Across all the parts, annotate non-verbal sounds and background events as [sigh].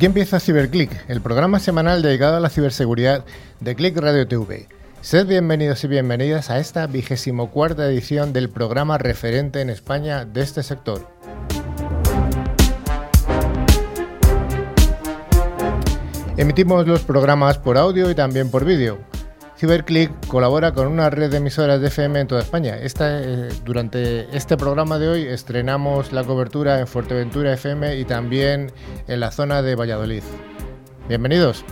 Aquí empieza CiberClick, el programa semanal dedicado a la ciberseguridad de Click Radio TV. Sed bienvenidos y bienvenidas a esta vigésimo cuarta edición del programa referente en España de este sector. Emitimos los programas por audio y también por vídeo. CiberClick colabora con una red de emisoras de FM en toda España. Eh, durante este programa de hoy estrenamos la cobertura en Fuerteventura FM y también en la zona de Valladolid. Bienvenidos.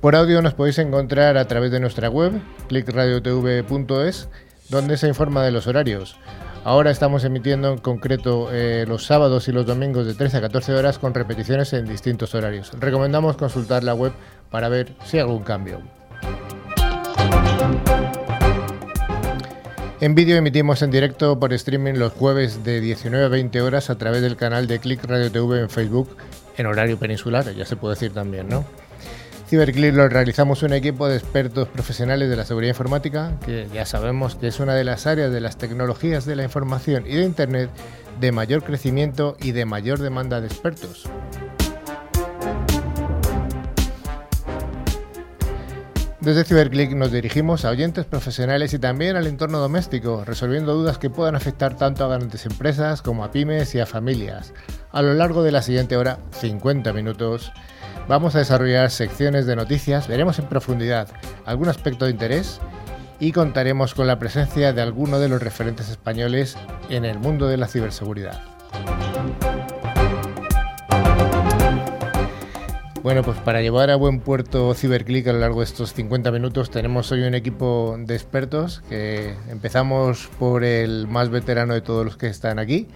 Por audio nos podéis encontrar a través de nuestra web, clickradiotv.es, donde se informa de los horarios. Ahora estamos emitiendo en concreto eh, los sábados y los domingos de 13 a 14 horas con repeticiones en distintos horarios. Recomendamos consultar la web para ver si hay algún cambio. En vídeo emitimos en directo por streaming los jueves de 19 a 20 horas a través del canal de Click Radio TV en Facebook en horario peninsular, ya se puede decir también, ¿no? CiberClear lo realizamos un equipo de expertos profesionales de la seguridad informática, que ya sabemos que es una de las áreas de las tecnologías de la información y de Internet de mayor crecimiento y de mayor demanda de expertos. Desde CiberClick nos dirigimos a oyentes profesionales y también al entorno doméstico, resolviendo dudas que puedan afectar tanto a grandes empresas como a pymes y a familias. A lo largo de la siguiente hora, 50 minutos, Vamos a desarrollar secciones de noticias, veremos en profundidad algún aspecto de interés y contaremos con la presencia de alguno de los referentes españoles en el mundo de la ciberseguridad. Bueno, pues para llevar a buen puerto CiberClick a lo largo de estos 50 minutos tenemos hoy un equipo de expertos que empezamos por el más veterano de todos los que están aquí,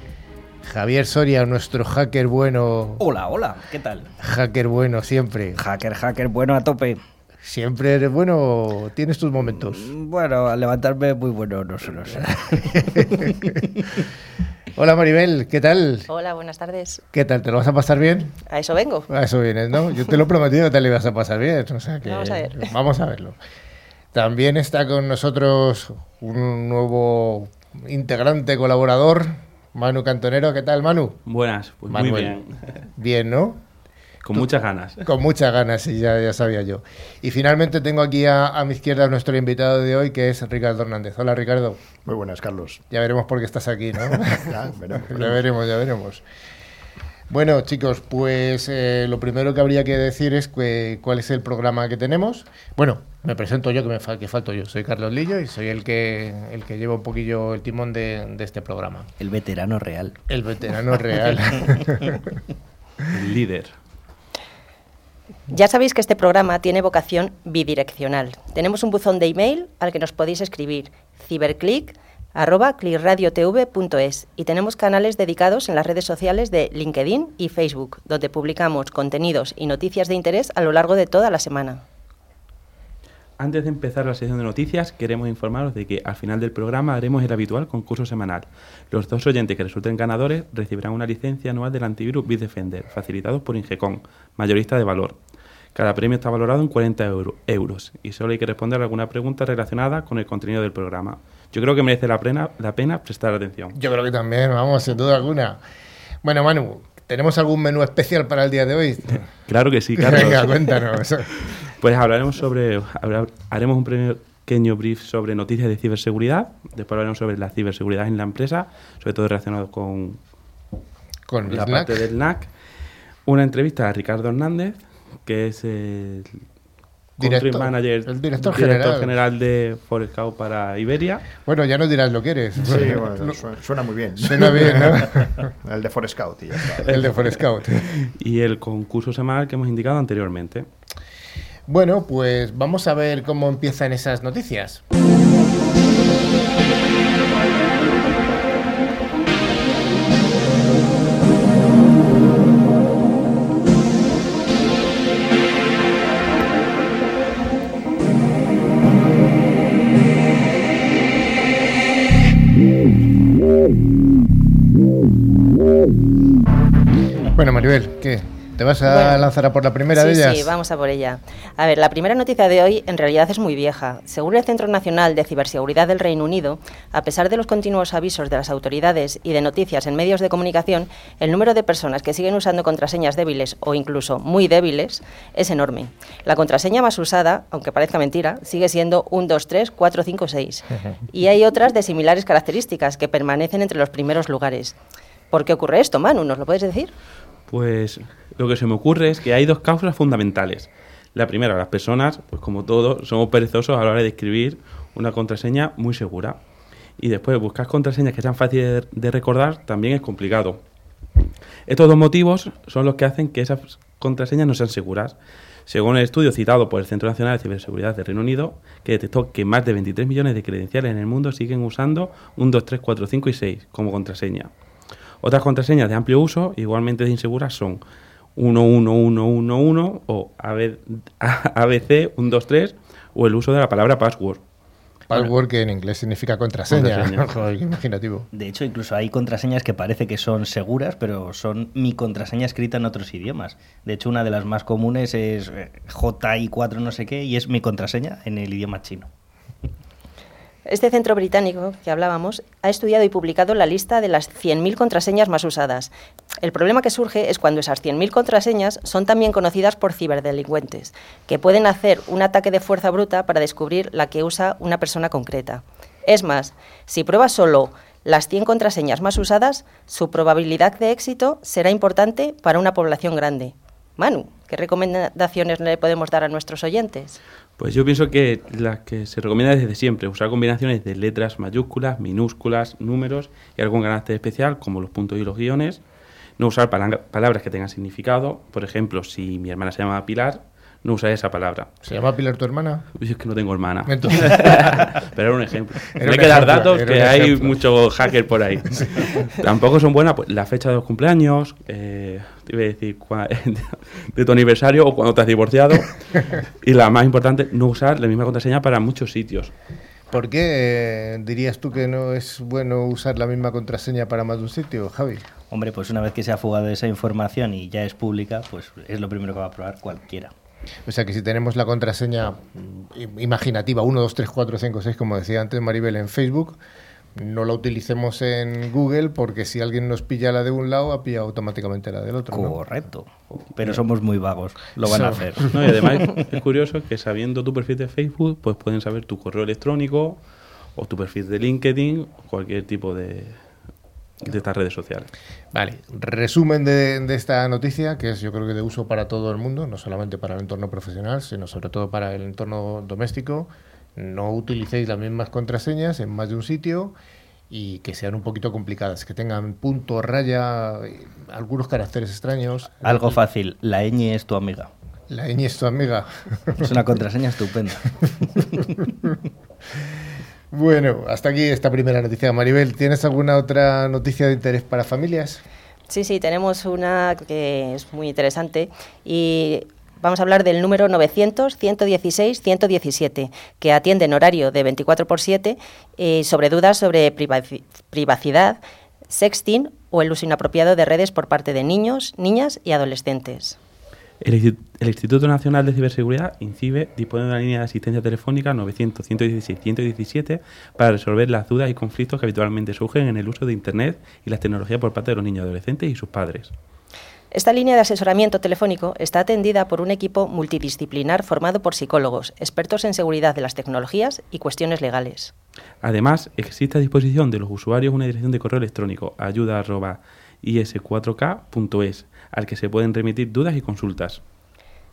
Javier Soria, nuestro hacker bueno. Hola, hola, ¿qué tal? Hacker bueno siempre. Hacker, hacker bueno a tope. Siempre eres bueno, tienes tus momentos. Mm, bueno, al levantarme muy bueno, no sé, no sé. [laughs] Hola Maribel, ¿qué tal? Hola, buenas tardes. ¿Qué tal? ¿Te lo vas a pasar bien? A eso vengo. A eso vienes, ¿no? Yo te lo he prometido que te lo ibas a pasar bien. vamos a ver. Vamos a verlo. También está con nosotros un nuevo integrante colaborador, Manu Cantonero, ¿qué tal, Manu? Buenas, pues muy bien. Bien, ¿no? Con muchas ganas. Con muchas ganas, sí, ya, ya sabía yo. Y finalmente tengo aquí a, mi izquierda a nuestro invitado de hoy, que es Ricardo Hernández. Hola, Ricardo. Muy buenas, Carlos. Ya veremos por qué estás aquí, ¿no? [laughs] ya, [laughs] veremos. ya veremos, ya veremos. Bueno, chicos, pues eh, lo primero que habría que decir es cuál es el programa que tenemos. Bueno, me presento yo, que, me que falto yo. Soy Carlos Lillo y soy el que, el que lleva un poquillo el timón de, este programa. El veterano real. El veterano real. [laughs] el líder. Ya sabéis que este programa tiene vocación bidireccional. Tenemos un buzón de email al que nos podéis escribir ciberclick arroba cliradiotv.es y tenemos canales dedicados en las redes sociales de LinkedIn y Facebook, donde publicamos contenidos y noticias de interés a lo largo de toda la semana. Antes de empezar la sesión de noticias, queremos informaros de que al final del programa haremos el habitual concurso semanal. Los dos oyentes que resulten ganadores recibirán una licencia anual del antivirus Bitdefender, facilitados por Ingecon, mayorista de valor. Cada premio está valorado en 40 euros y solo hay que responder alguna pregunta relacionada con el contenido del programa yo creo que merece la pena, la pena prestar atención. Yo creo que también, vamos, sin duda alguna. Bueno, Manu, ¿tenemos algún menú especial para el día de hoy? [laughs] claro que sí, Carlos. Venga, cuéntanos. [laughs] pues hablaremos sobre, haremos un pequeño brief sobre noticias de ciberseguridad, después hablaremos sobre la ciberseguridad en la empresa, sobre todo relacionado con, con la parte del NAC, una entrevista a Ricardo Hernández, que es el Director, manager, el director, general. de Forescout para Iberia. Bueno, ya no dirás lo que eres. Sí, bueno, suena, muy bien. Suena bien, ¿no? [laughs] el de Forescout y ya está. El de Forescout. [laughs] y el concurso semanal que hemos indicado anteriormente. Bueno, pues vamos a ver cómo empiezan esas noticias. Bueno, Maribel, ¿qué? ¿Te vas a Bueno. lanzar a por la primera sí, de ellas? Sí, vamos a por ella. A ver, la primera noticia de hoy en realidad es muy vieja. Según el Centro Nacional de Ciberseguridad del Reino Unido, a pesar de los continuos avisos de las autoridades y de noticias en medios de comunicación, el número de personas que siguen usando contraseñas débiles o incluso muy débiles es enorme. La contraseña más usada, aunque parezca mentira, sigue siendo 1, 2, 3, 4, 5, 6. Y hay otras de similares características que permanecen entre los primeros lugares. ¿Por qué ocurre esto, Manu? ¿Nos lo puedes decir? Pues lo que se me ocurre es que hay dos causas fundamentales. La primera, las personas, pues como todo, somos perezosos a la hora de escribir una contraseña muy segura. Y después, buscar contraseñas que sean fáciles de recordar también es complicado. Estos dos motivos son los que hacen que esas contraseñas no sean seguras. Según el estudio citado por el Centro Nacional de Ciberseguridad del Reino Unido, que detectó que más de 23 millones de credenciales en el mundo siguen usando un 2, 3, 4, 5 y 6 como contraseña. Otras contraseñas de amplio uso, igualmente de inseguras, son 11111 o AB ABC 123 o el uso de la palabra password. Password, que en inglés significa contraseña. Contraseña. [laughs] Joder, qué imaginativo. De hecho, incluso hay contraseñas que parece que son seguras, pero son mi contraseña escrita en otros idiomas. De hecho, una de las más comunes es eh, JI4 no sé qué y es mi contraseña en el idioma chino. Este centro británico que hablábamos ha estudiado y publicado la lista de las 100.000 contraseñas más usadas. El problema que surge es cuando esas 100.000 contraseñas son también conocidas por ciberdelincuentes, que pueden hacer un ataque de fuerza bruta para descubrir la que usa una persona concreta. Es más, si prueba solo las 100 contraseñas más usadas, su probabilidad de éxito será importante para una población grande. Manu, ¿qué recomendaciones le podemos dar a nuestros oyentes? Pues yo pienso que las que se recomienda desde siempre, usar combinaciones de letras mayúsculas, minúsculas, números y algún carácter especial como los puntos y los guiones. No usar pala- palabras que tengan significado. Por ejemplo, si mi hermana se llama Pilar, no usar esa palabra. ¿Se llama Pilar tu hermana? Uy, es que no tengo hermana. Entonces, [laughs] Pero era un ejemplo. Era no hay que dar datos, que hay ejemplo. mucho hacker por ahí. Tampoco son buenas pues, la fecha de los cumpleaños, eh, te iba a decir, cua- [laughs] de tu aniversario o cuando te has divorciado. [laughs] y la más importante, no usar la misma contraseña para muchos sitios. ¿Por qué eh, dirías tú que no es bueno usar la misma contraseña para más de un sitio, Javi? Hombre, pues una vez que se ha fugado esa información y ya es pública, pues es lo primero que va a probar cualquiera. O sea que si tenemos la contraseña mm, im- imaginativa 1, 2, 3, 4, 5, 6, como decía antes Maribel en Facebook, no la utilicemos en Google porque si alguien nos pilla la de un lado, ha pillado automáticamente la del otro. ¿no? Correcto. Pero somos muy vagos. Lo van a hacer. No, y además es curioso que sabiendo tu perfil de Facebook, pues pueden saber tu correo electrónico o tu perfil de LinkedIn, cualquier tipo de, de estas redes sociales. Vale, resumen de, de esta noticia, que es yo creo que de uso para todo el mundo, no solamente para el entorno profesional, sino sobre todo para el entorno doméstico. No utilicéis las mismas contraseñas en más de un sitio y que sean un poquito complicadas, que tengan punto, raya, algunos caracteres extraños. Algo fácil. La ñ es tu amiga. La ñ es tu amiga. Es una contraseña estupenda. [laughs] Bueno, hasta aquí esta primera noticia. Maribel, ¿tienes alguna otra noticia de interés para familias? Sí, sí, tenemos una que es muy interesante y vamos a hablar del número 900-116-117, que atiende en horario de 24 por 7 eh, sobre dudas sobre privaci- privacidad, sexting o el uso inapropiado de redes por parte de niños, niñas y adolescentes. El, Insti- el Instituto Nacional de Ciberseguridad, INCIBE, dispone de una línea de asistencia telefónica 900-116-117 para resolver las dudas y conflictos que habitualmente surgen en el uso de Internet y las tecnologías por parte de los niños, adolescentes y sus padres. Esta línea de asesoramiento telefónico está atendida por un equipo multidisciplinar formado por psicólogos, expertos en seguridad de las tecnologías y cuestiones legales. Además, existe a disposición de los usuarios una dirección de correo electrónico ayuda.is4k.es al que se pueden remitir dudas y consultas.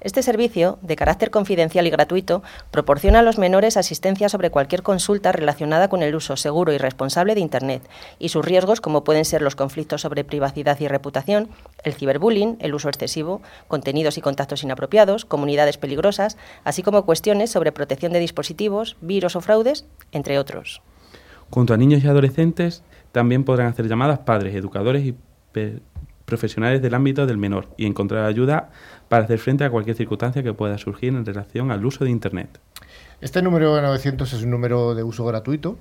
Este servicio, de carácter confidencial y gratuito, proporciona a los menores asistencia sobre cualquier consulta relacionada con el uso seguro y responsable de Internet y sus riesgos como pueden ser los conflictos sobre privacidad y reputación, el ciberbullying, el uso excesivo, contenidos y contactos inapropiados, comunidades peligrosas, así como cuestiones sobre protección de dispositivos, virus o fraudes, entre otros. Junto a niños y adolescentes, también podrán hacer llamadas padres, educadores y profesionales del ámbito del menor y encontrar ayuda para hacer frente a cualquier circunstancia que pueda surgir en relación al uso de Internet. Este número 900 es un número de uso gratuito.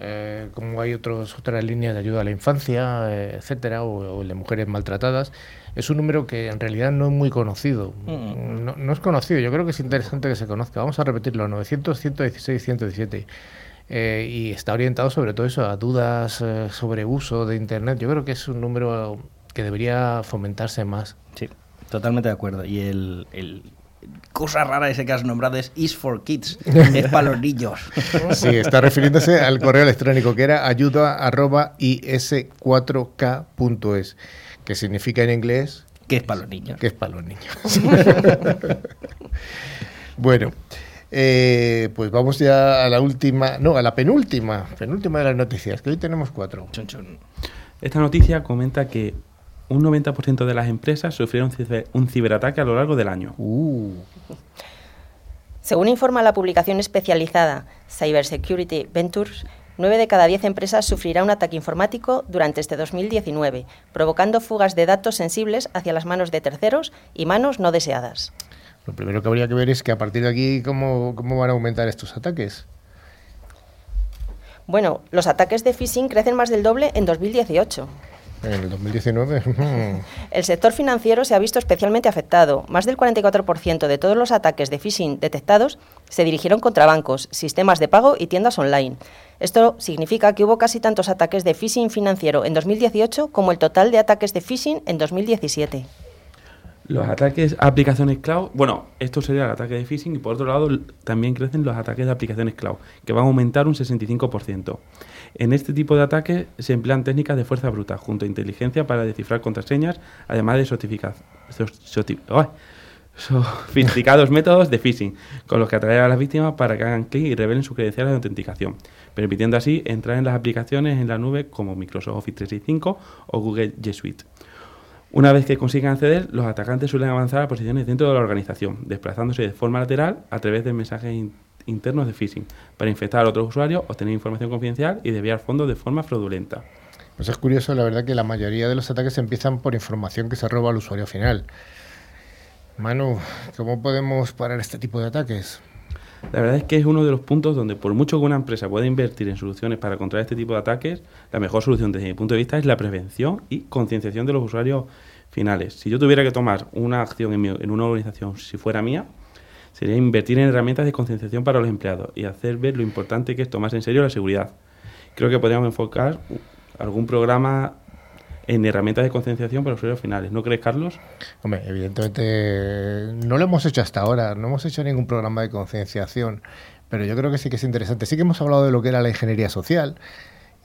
eh, como hay otros, otras líneas de ayuda a la infancia, eh, etcétera, o, o el de mujeres maltratadas, es un número que en realidad no es muy conocido. Mm. No, no es conocido, yo creo que es interesante que se conozca. Vamos a repetirlo, 900, 116, 117. Eh, y está orientado sobre todo eso, a dudas eh, sobre uso de Internet. Yo creo que es un número que debería fomentarse más. Sí, totalmente de acuerdo. Y el, el cosa rara ese que has nombrado es is for kids, es para los niños. [laughs] Sí, está refiriéndose al correo electrónico que era ayuda arroba is4k.es, que significa en inglés que es para los niños. que es para los niños. [laughs] bueno, eh, pues vamos ya a la última, no, a la penúltima, penúltima de las noticias, que hoy tenemos cuatro. Esta noticia comenta que un 90% de las empresas sufrieron ciber- un ciberataque a lo largo del año. Uh, Según informa la publicación especializada Cybersecurity Ventures, 9 de cada 10 empresas sufrirá un ataque informático durante este 2019, provocando fugas de datos sensibles hacia las manos de terceros y manos no deseadas. lo primero que habría que ver es que a partir de aquí, ¿cómo, cómo van a aumentar estos ataques? Bueno, los ataques de phishing crecen más del doble en 2018. En el 2019. [laughs] mm, El sector financiero se ha visto especialmente afectado. Más del 44% de todos los ataques de phishing detectados se dirigieron contra bancos, sistemas de pago y tiendas online. Esto significa que hubo casi tantos ataques de phishing financiero en 2018 como el total de ataques de phishing en 2017. Los ataques a aplicaciones cloud, bueno, esto sería el ataque de phishing y por otro lado también crecen los ataques de aplicaciones cloud, que van a aumentar un 65%. En este tipo de ataques se emplean técnicas de fuerza bruta junto a inteligencia para descifrar contraseñas, además de sofisticados métodos de phishing, con los que atraer a las víctimas para que hagan clic y revelen sus credenciales de autenticación, permitiendo así entrar en las aplicaciones en la nube como Microsoft Office 365 o Google G Suite. Una vez que consigan acceder, los atacantes suelen avanzar a posiciones dentro de la organización, desplazándose de forma lateral a través de mensajes in- internos de phishing, para infectar a otros usuarios, obtener información confidencial y desviar fondos de forma fraudulenta. Pues es curioso, la verdad, que la mayoría de los ataques empiezan por información que se roba al usuario final. Manu, ¿cómo podemos parar este tipo de ataques? La verdad es que es uno de los puntos donde, por mucho que una empresa pueda invertir en soluciones para controlar este tipo de ataques, la mejor solución desde mi punto de vista es la prevención y concienciación de los usuarios finales. Si yo tuviera que tomar una acción en, mi- en una organización, si fuera mía, sería invertir en herramientas de concienciación para los empleados y hacer ver lo importante que es tomarse en serio la seguridad. Creo que podríamos enfocar algún programa en herramientas de concienciación para los usuarios finales. ¿No crees, Carlos? Hombre, evidentemente no lo hemos hecho hasta ahora, no hemos hecho ningún programa de concienciación, pero yo creo que sí que es interesante. Sí que hemos hablado de lo que era la ingeniería social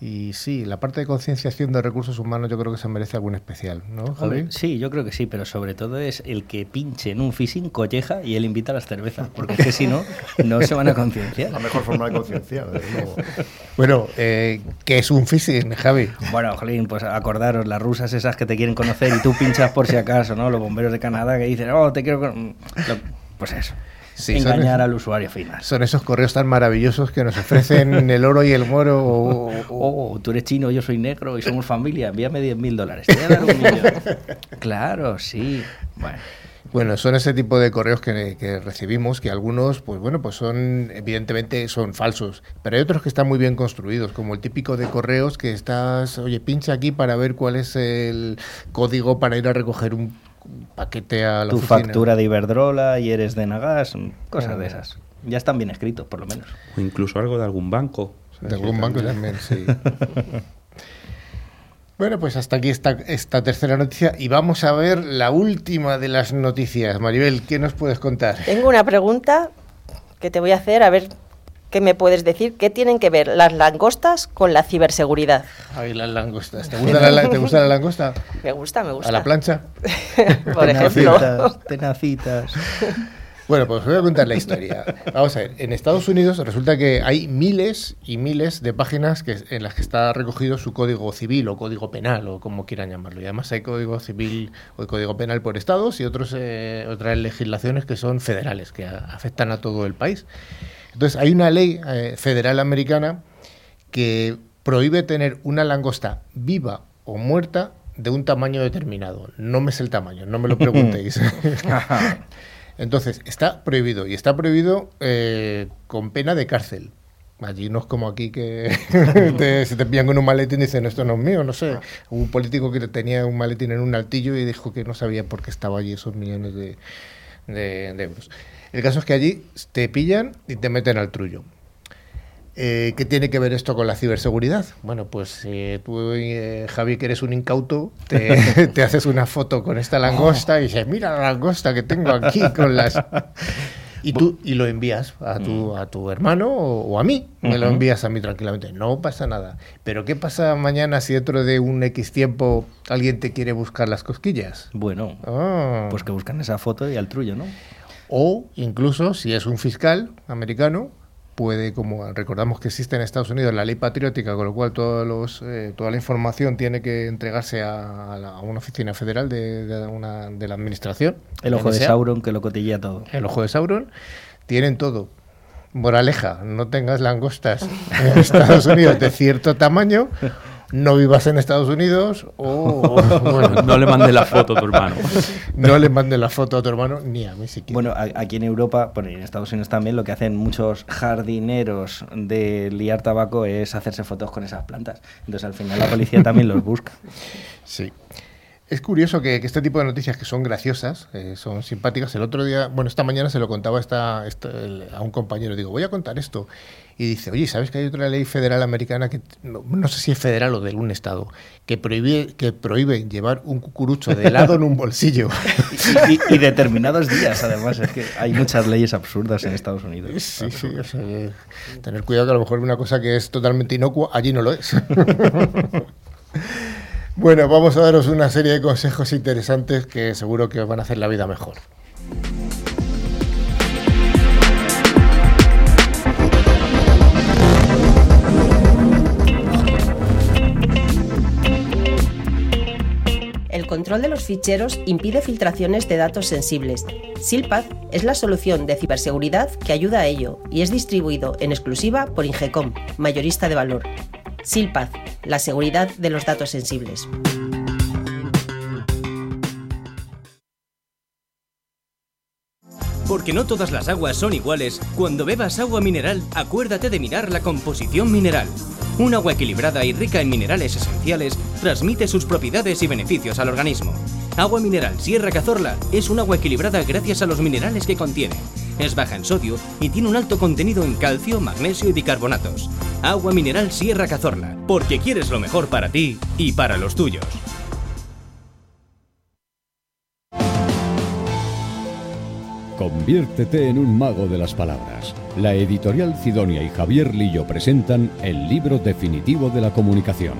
y sí, la parte de concienciación de recursos humanos yo creo que se merece algún especial, ¿no, Javi? Sí, yo creo que sí, pero sobre todo es el que pinche en un phishing colleja y él invita a las cervezas, porque es que si no, no se van a concienciar. La mejor forma de concienciar, desde luego. Bueno, eh, ¿qué es un phishing, Javi? Bueno, Jolín, pues acordaros, las rusas esas que te quieren conocer y tú pinchas por si acaso, ¿no? Los bomberos de Canadá que dicen, oh, te quiero... con-". Lo- Pues eso, Sí, son- engañar al usuario final. Son esos correos tan maravillosos que nos ofrecen [laughs] el oro y el moro. o- o- Oh, tú eres chino, yo soy negro y somos familia, envíame 10 mil dólares. Te voy a dar un millón. [laughs] Claro, sí. Bueno, Bueno, son ese tipo de correos que, que recibimos, que algunos, pues bueno, pues son, evidentemente, son falsos, pero hay otros que están muy bien construidos, como el típico de correos que estás, oye, pincha aquí para ver cuál es el código para ir a recoger un paquete a la tu oficina. factura de Iberdrola y eres de Nagas, cosas de esas. Ya están bien escritos, por lo menos. O incluso algo de algún banco. ¿sabes? De algún banco también, sí. [laughs] Bueno, pues hasta aquí esta, esta tercera noticia y vamos a ver la última de las noticias. Maribel, ¿qué nos puedes contar? Tengo una pregunta que te voy a hacer, a ver qué me puedes decir. ¿Qué tienen que ver las langostas con la ciberseguridad? Ay, las langostas. ¿Te gusta la, ¿te gusta la langosta? Me gusta, me gusta. ¿A la plancha? [laughs] Por ejemplo. Tenacitas, tenacitas. [laughs] Bueno, pues voy a contar la historia. Vamos a ver, en Estados Unidos resulta que hay miles y miles de páginas que, en las que está recogido su código civil o código penal o como quieran llamarlo. Y además hay código civil o código penal por estados y otros, eh, otras legislaciones que son federales, que a- afectan a todo el país. Entonces hay una ley eh, federal americana que prohíbe tener una langosta viva o muerta de un tamaño determinado. No me sé el tamaño, no me lo [laughs] preguntéis. Entonces, está prohibido y está prohibido eh, con pena de cárcel. Allí no es como aquí que [laughs] te, se te pillan con un maletín y dicen esto no es mío, no sé. Hubo un político que tenía un maletín en un altillo y dijo que no sabía por qué estaba allí esos millones de, de- de euros. El caso es que allí te pillan y te meten al trullo. Eh, ¿Qué tiene que ver esto con la ciberseguridad? Bueno, pues eh, tú, eh, Javi, que eres un incauto, te, [laughs] te haces una foto con esta langosta y dices, mira la langosta que tengo aquí con las... Y tú y lo envías a tu, a tu hermano o, o a mí, me lo envías a mí tranquilamente. No pasa nada. Pero ¿qué pasa mañana si dentro de un X tiempo alguien te quiere buscar las cosquillas? Bueno, Ah. pues que buscan esa foto y al trullo, ¿no? O incluso si es un fiscal americano, puede, como recordamos que existe en Estados Unidos la ley patriótica, con lo cual todos los, eh, toda la información tiene que entregarse a, a la- a una oficina federal de, de una, de la administración. El ojo de Sauron que lo cotilla todo. El ojo de Sauron. Tienen todo. Moraleja, no tengas langostas [laughs] en Estados Unidos de cierto tamaño, no vivas en Estados Unidos o [laughs] bueno, No le mandes la foto a tu hermano. [laughs] no le mandes la foto a tu hermano ni a mí siquiera. Bueno, aquí en Europa, bueno, y en Estados Unidos también, lo que hacen muchos jardineros de liar tabaco es hacerse fotos con esas plantas. Entonces al final la policía [laughs] también los busca. Sí. Es curioso que, que este tipo de noticias que son graciosas, eh, son simpáticas. El otro día, bueno, esta mañana se lo contaba esta, esta- el- a un compañero. Digo, voy a contar esto. Y dice, oye, ¿sabes que hay otra ley federal americana que no, no sé si es federal o de algún estado que prohíbe, que prohíbe llevar un cucurucho de helado en un bolsillo? [laughs] Y, y determinados días, además, es que hay muchas leyes absurdas en Estados Unidos. Sí, sí, o sea, tener cuidado que a lo mejor una cosa que es totalmente inocua, allí no lo es. [laughs] bueno, vamos a daros una serie de consejos interesantes que seguro que os van a hacer la vida mejor. Control de los ficheros impide filtraciones de datos sensibles. Silpath es la solución de ciberseguridad que ayuda a ello y es distribuido en exclusiva por Ingecom, mayorista de valor. Silpath, la seguridad de los datos sensibles. Porque no todas las aguas son iguales, cuando bebas agua mineral, acuérdate de mirar la composición mineral. Un agua equilibrada y rica en minerales esenciales transmite sus propiedades y beneficios al organismo. Agua mineral Sierra Cazorla es un agua equilibrada gracias a los minerales que contiene. Es baja en sodio y tiene un alto contenido en calcio, magnesio y bicarbonatos. Agua mineral Sierra Cazorla, porque quieres lo mejor para ti y para los tuyos. Conviértete en un mago de las palabras. La editorial Cidonia y Javier Lillo presentan el libro definitivo de la comunicación.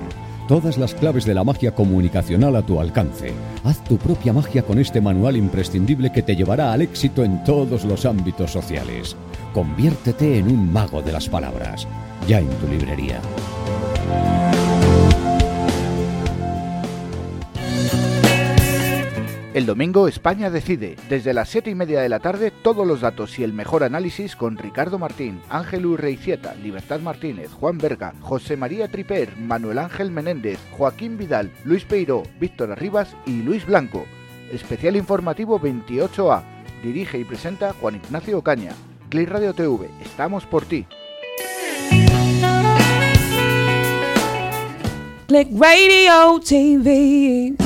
Todas las claves de la magia comunicacional a tu alcance. Haz tu propia magia con este manual imprescindible que te llevará al éxito en todos los ámbitos sociales. Conviértete en un mago de las palabras. Ya en tu librería. El domingo España decide. Desde las 7 y media de la tarde, todos los datos y el mejor análisis con Ricardo Martín, Ángel Reicieta, Libertad Martínez, Juan Berga, José María Triper, Manuel Ángel Menéndez, Joaquín Vidal, Luis Peiró, Víctor Arribas y Luis Blanco. Especial informativo 28A. Dirige y presenta Juan Ignacio Ocaña. Click Radio TV. Estamos por ti. Click Radio TV.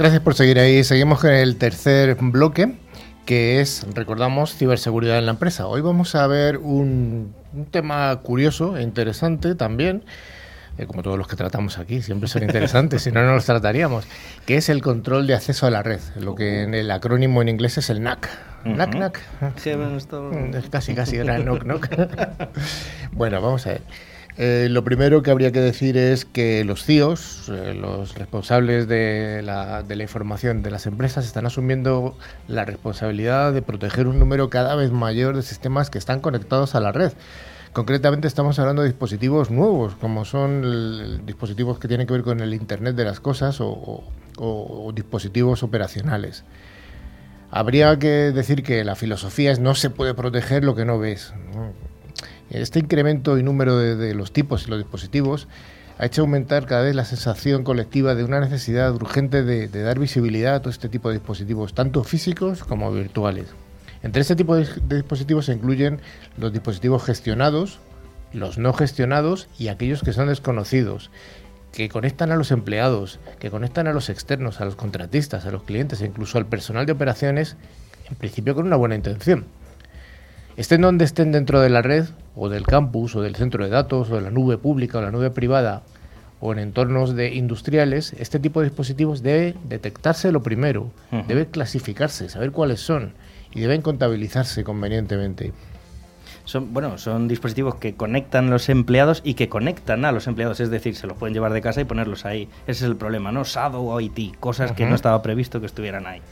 Gracias por seguir ahí. Seguimos con el tercer bloque, que es, recordamos, ciberseguridad en la empresa. Hoy vamos a ver un, un tema curioso e interesante también, eh, como todos los que tratamos aquí, siempre son interesantes, [laughs] si no, no los trataríamos, que es el control de acceso a la red, lo que en el acrónimo en inglés es el NAC. NAC, Ujú. NAC. Mm, [laughs] Casi, casi era knock, knock. [laughs] bueno, vamos a ver. Eh, lo primero que habría que decir es que los CIOs, eh, los responsables de la, información de las empresas, están asumiendo la responsabilidad de proteger un número cada vez mayor de sistemas que están conectados a la red. Concretamente estamos hablando de dispositivos nuevos, como son dispositivos que tienen que ver con el Internet de las Cosas o, dispositivos operacionales. Habría que decir que la filosofía es no se puede proteger lo que no ves. Este incremento y número de, de los tipos y los dispositivos ha hecho aumentar cada vez la sensación colectiva de una necesidad urgente de, dar visibilidad a todo este tipo de dispositivos, tanto físicos como virtuales. Entre este tipo de, de dispositivos se incluyen los dispositivos gestionados, los no gestionados y aquellos que son desconocidos, que conectan a los empleados, que conectan a los externos, a los contratistas, a los clientes e incluso al personal de operaciones, en principio con una buena intención. Estén donde estén dentro de la red, o del campus, o del centro de datos, o de la nube pública o la nube privada, o en entornos de industriales, este tipo de dispositivos debe detectarse lo primero, debe clasificarse, saber cuáles son, y deben contabilizarse convenientemente. Son, bueno, son dispositivos que conectan los empleados y que conectan a los empleados, es decir, se los pueden llevar de casa y ponerlos ahí. Ese es el problema, ¿no? SADO o IT, cosas que no estaba previsto que estuvieran ahí.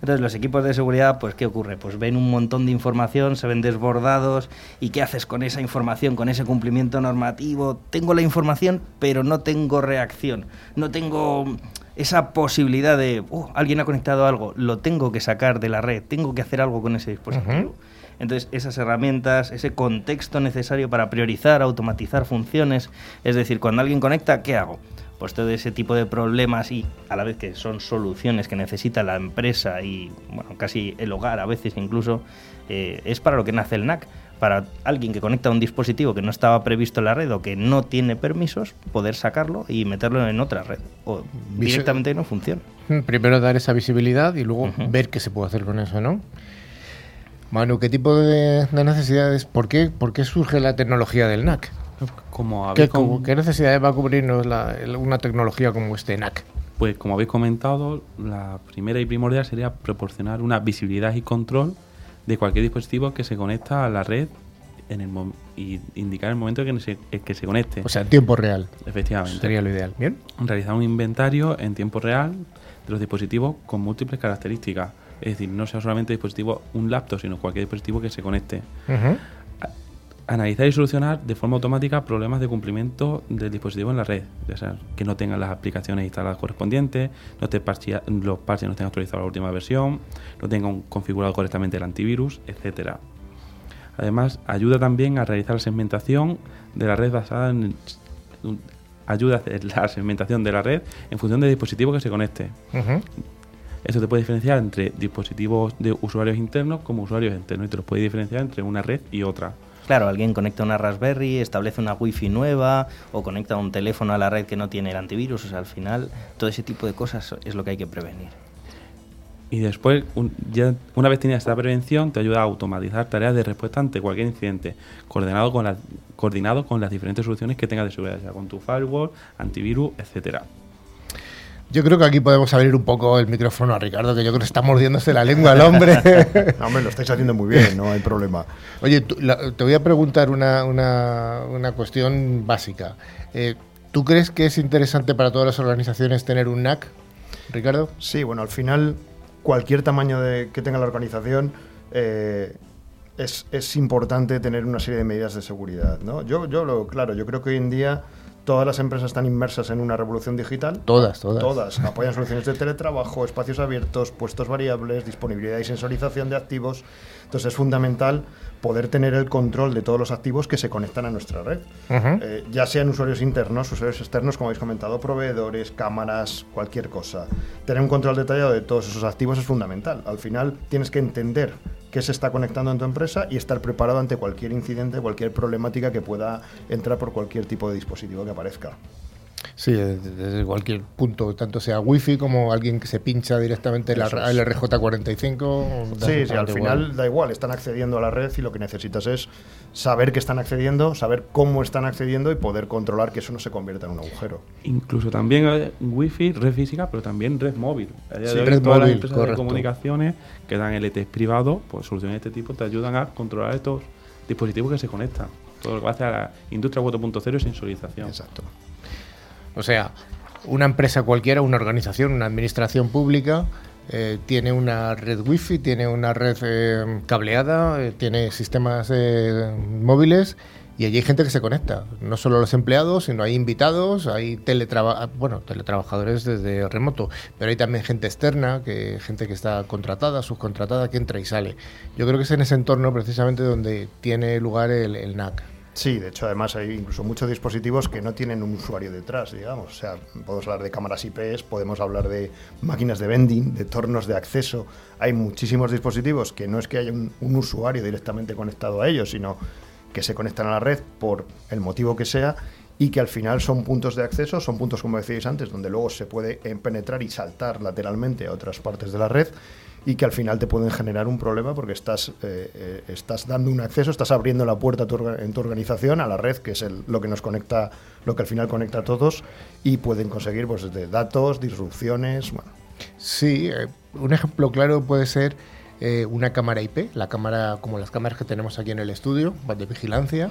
Entonces los equipos de seguridad, pues ¿qué ocurre? Pues ven un montón de información, se ven desbordados y ¿qué haces con esa información, con ese cumplimiento normativo? Tengo la información, pero no tengo reacción, no tengo esa posibilidad de, "Oh, alguien ha conectado algo, lo tengo que sacar de la red, tengo que hacer algo con ese dispositivo. Entonces, esas herramientas, ese contexto necesario para priorizar, automatizar funciones, es decir, cuando alguien conecta, ¿qué hago? Pues todo ese tipo de problemas y a la vez que son soluciones que necesita la empresa y bueno, casi el hogar a veces incluso, eh, es para lo que nace el NAC. Para alguien que conecta un dispositivo que no estaba previsto en la red o que no tiene permisos, poder sacarlo y meterlo en otra red. O directamente no funciona. Mm, Primero dar esa visibilidad y luego ver qué se puede hacer con eso, ¿no? Manu, ¿qué tipo de, de necesidades, por qué, por qué surge la tecnología del NAC? Como ¿Qué, necesidades va a cubrirnos la- una tecnología como este NAC? pues como habéis comentado, la primera y primordial sería proporcionar una visibilidad y control de cualquier dispositivo que se conecta a la red en el y indicar el momento en que se, en que se conecte. O sea, en tiempo real. Efectivamente. Sería lo ideal. Bien. realizar un inventario en tiempo real de los dispositivos con múltiples características. Es decir, no sea solamente dispositivo un laptop, sino cualquier dispositivo que se conecte. Ujú. Analizar y solucionar de forma automática problemas de cumplimiento del dispositivo en la red. O sea, que no tengan las aplicaciones instaladas correspondientes, no esté parchea- los parches no estén actualizados a la última versión, no tengan configurado correctamente el antivirus, etcétera. Además, ayuda también a realizar la segmentación de la red basada en ayuda a hacer la segmentación de la red en función del dispositivo que se conecte. Esto te puede diferenciar entre dispositivos de usuarios internos como usuarios externos y te los puede diferenciar entre una red y otra. Claro, alguien conecta una Raspberry, establece una Wi-Fi nueva o conecta un teléfono a la red que no tiene el antivirus. O sea, al final, todo ese tipo de cosas es lo que hay que prevenir. Y después, ya una vez tienes esta prevención, te ayuda a automatizar tareas de respuesta ante cualquier incidente, coordinado con, las coordinado con las diferentes soluciones que tengas de seguridad, sea con tu firewall, antivirus, etcétera. Yo creo que aquí podemos abrir un poco el micrófono a Ricardo, que yo creo que está mordiéndose la lengua al hombre. [laughs] No, hombre, lo estáis haciendo muy bien, no hay problema. Oye, tú- la- te voy a preguntar una, una- una cuestión básica. Eh, ¿Tú crees que es interesante para todas las organizaciones tener un NAC, Ricardo? Sí, bueno, al final, cualquier tamaño de, que tenga la organización, eh, es, es importante tener una serie de medidas de seguridad. ¿no? Yo, yo lo, claro, yo creo que hoy en día todas las empresas están inmersas en una revolución digital. Todas, todas. Todas. Apoyan soluciones de teletrabajo, espacios abiertos, puestos variables, disponibilidad y sensorización de activos. Entonces es fundamental poder tener el control de todos los activos que se conectan a nuestra red. Eh, ya sean usuarios internos, usuarios externos, como habéis comentado, proveedores, cámaras, cualquier cosa. Tener un control detallado de todos esos activos es fundamental. Al final tienes que entender qué se está conectando en tu empresa y estar preparado ante cualquier incidente, cualquier problemática que pueda entrar por cualquier tipo de dispositivo que aparezca. Sí, desde cualquier punto, tanto sea wifi como alguien que se pincha directamente el RJ45. da Sí, sí, al final da igual, están accediendo a la red y lo que necesitas es saber que están accediendo, saber cómo están accediendo y poder controlar que eso no se convierta en un agujero. Incluso también eh, wifi, red física, pero también red móvil. Sí, hoy, red todas las móvil, empresas correcto. de comunicaciones que dan LTEs privados, pues soluciones de este tipo te ayudan a controlar estos dispositivos que se conectan. Todo lo que hace a la industria 4.0 y sensorización. Exacto. O sea, una empresa cualquiera, una organización, una administración pública, eh, tiene una red wifi, tiene una red eh, cableada, eh, tiene sistemas eh, móviles Y allí hay gente que se conecta, no solo los empleados, sino hay invitados, hay teletraba bueno, teletrabajadores desde remoto, pero hay también gente externa, que gente que está contratada, subcontratada, que entra y sale. Yo creo que es en ese entorno precisamente donde tiene lugar el, el NAC. Sí, de hecho, además hay incluso muchos dispositivos que no tienen un usuario detrás, digamos. O sea, podemos hablar de cámaras IPS, podemos hablar de máquinas de vending, de tornos de acceso. Hay muchísimos dispositivos que no es que haya un, un usuario directamente conectado a ellos, sino que se conectan a la red por el motivo que sea y que al final son puntos de acceso, son puntos, como decíais antes, donde luego se puede penetrar y saltar lateralmente a otras partes de la red y que al final te pueden generar un problema porque estás, eh, eh, estás dando un acceso, estás abriendo la puerta tu en tu organización a la red, que es el- lo que nos conecta, lo que al final conecta a todos y pueden conseguir pues desde datos, disrupciones, bueno, Sí, eh, un ejemplo claro puede ser eh, una cámara IP, la cámara como las cámaras que tenemos aquí en el estudio, de vigilancia.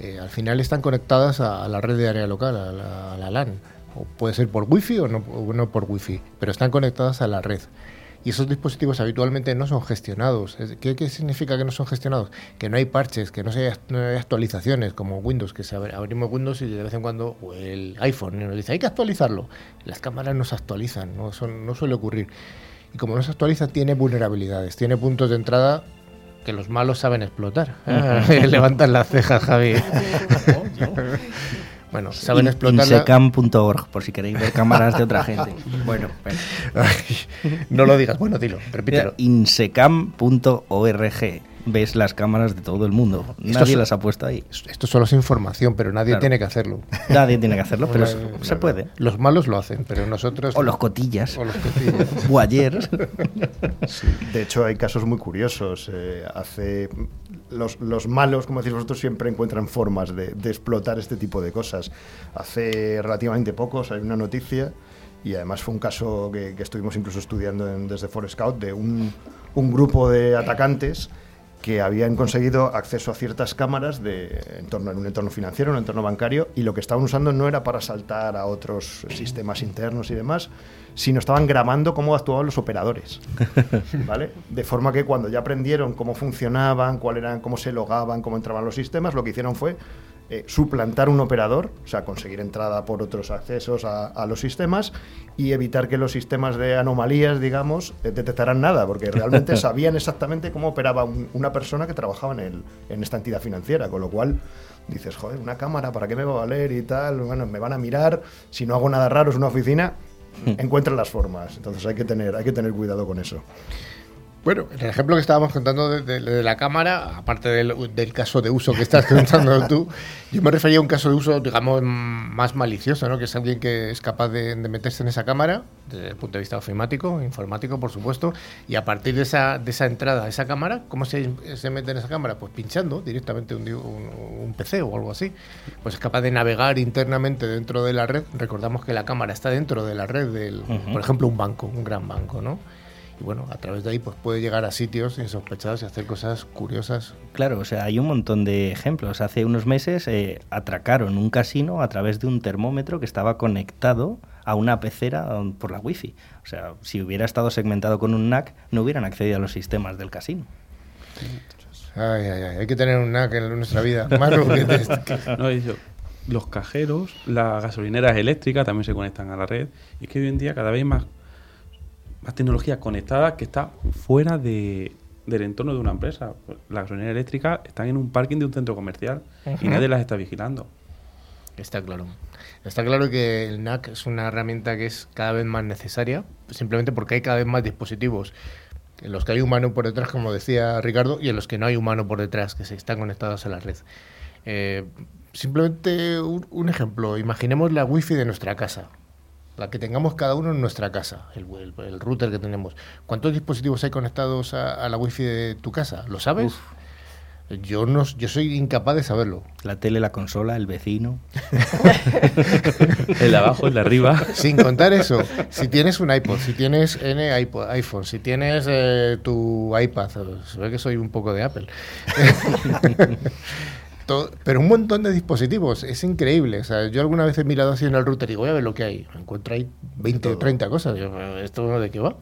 Eh, al final están conectadas a, la red de área local, a la, a la LAN. O puede ser por wifi o no, por wifi, pero están conectadas a la red. Y esos dispositivos habitualmente no son gestionados. Es- ¿Qué, significa que no son gestionados? Que no hay parches, que no, hay actualizaciones como Windows, que se abrimos Windows y de vez en cuando o el iPhone nos dice hay que actualizarlo. Las cámaras no se actualizan, no, no suele ocurrir. Y como no se actualiza, tiene vulnerabilidades, tiene puntos de entrada que los malos saben explotar. Ah, [laughs] levantan las cejas, Javi. bueno, saben In- explotar. Insecam.org, por si queréis ver cámaras de otra gente. [laughs] Bueno, bueno. no lo digas, bueno, dilo, repítelo. Insecam.org. Ves las cámaras de todo el mundo. Esto Nadie es- las ha puesto ahí. Esto solo es información, pero nadie Claro. tiene que hacerlo. Nadie tiene que hacerlo, pero se puede. Los malos lo hacen, pero nosotros. O los cotillas. O los cotillas. [laughs] Boyers. De hecho, hay casos muy curiosos. eh, hace los, los malos, como decís vosotros, siempre encuentran formas de, de explotar este tipo de cosas. Hace relativamente poco hay una noticia y además fue un caso que, que estuvimos incluso estudiando en- desde Forest Scout de un, un grupo de atacantes que habían conseguido acceso a ciertas cámaras de entorno, en un entorno financiero, en un entorno bancario, y lo que estaban usando no era para saltar a otros sistemas internos y demás, sino estaban grabando cómo actuaban los operadores. [laughs] ¿Vale? De forma que cuando ya aprendieron cómo funcionaban, cuál eran, cómo se logaban, cómo entraban los sistemas, lo que hicieron fue eh, suplantar un operador, o sea, conseguir entrada por otros accesos a, a los sistemas y evitar que los sistemas de anomalías, digamos, eh, detectaran nada, porque [laughs] realmente sabían exactamente cómo operaba un- una persona que trabajaba en, el, en esta entidad financiera, con lo cual dices, joder, una cámara, ¿para qué me va a valer y tal? Bueno, me van a mirar, si no hago nada raro, es una oficina, encuentran las formas, entonces hay que tener, hay que tener cuidado con eso. Bueno, en el ejemplo que estábamos contando de, de- de la cámara, aparte del, del caso de uso que estás contando tú, yo me refería a un caso de uso, digamos, más malicioso, ¿no? Que es alguien que es capaz de, de meterse en esa cámara, desde el punto de vista ofimático, informático, por supuesto, y a partir de esa, de esa entrada a esa cámara, ¿cómo se, se mete en esa cámara? Pues pinchando directamente un, un, un PC o algo así. Pues es capaz de navegar internamente dentro de la red. Recordamos que la cámara está dentro de la red del, por ejemplo, un banco, un gran banco, ¿no? Y bueno, a través de ahí pues puede llegar a sitios insospechados y hacer cosas curiosas. Claro, o sea, hay un montón de ejemplos. Hace unos meses eh, atracaron un casino a través de un termómetro que estaba conectado a una pecera por la wifi. O sea, si hubiera estado segmentado con un NAC, no hubieran accedido a los sistemas del casino. Ay, ay, ay, hay que tener un NAC en nuestra vida. [laughs] Que No, los cajeros, las gasolineras eléctricas también se conectan a la red. Y es que hoy en día cada vez hay más, más tecnología conectada que está fuera de, del entorno de una empresa. Las gasolineras eléctricas están en un parking de un centro comercial y nadie las está vigilando. Está claro. Está claro que el NAC es una herramienta que es cada vez más necesaria, simplemente porque hay cada vez más dispositivos en los que hay humano por detrás, como decía Ricardo, y en los que no hay humano por detrás, que se están conectados a la red. Eh, simplemente un, un ejemplo, imaginemos la wifi de nuestra casa, la que tengamos cada uno en nuestra casa, el, el- el router que tenemos. ¿Cuántos dispositivos hay conectados a, a la wifi de tu casa? ¿Lo sabes? Yo no, yo soy incapaz de saberlo. La tele, la consola, el vecino. [laughs] El de abajo, el de arriba. Sin contar eso, si tienes un iPod, si tienes N iPod, iPhone, si tienes eh, tu iPad, se ve que soy un poco de Apple. [laughs] Todo- pero un montón de dispositivos, es increíble. O sea, yo alguna vez he mirado así en el router y voy a ver lo que hay. Encuentro ahí 20 o 30 cosas. Yo, ¿Esto de qué va?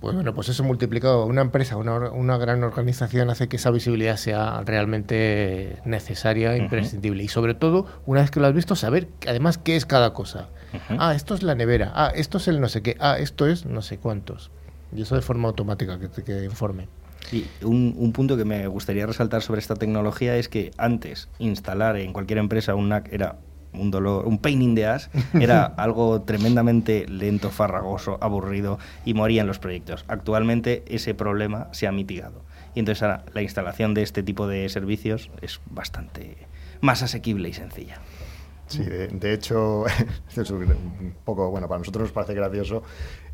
Pues bueno, pues eso multiplicado una empresa, una, una gran organización hace que esa visibilidad sea realmente necesaria, Ujú. imprescindible. Y sobre todo, una vez que lo has visto, saber además qué es cada cosa. Ujú. Ah, esto es la nevera. Ah, esto es el no sé qué. Ah, esto es no sé cuántos. Y eso de forma automática que te que informe. Y un, un punto que me gustaría resaltar sobre esta tecnología es que antes instalar en cualquier empresa un NAC era un dolor, un pain in the ass, [laughs] era algo tremendamente lento, farragoso, aburrido y moría en los proyectos. Actualmente ese problema se ha mitigado. Y entonces ahora la instalación de este tipo de servicios es bastante más asequible y sencilla. Sí, de, hecho, [laughs] es un poco, bueno, para nosotros nos parece gracioso.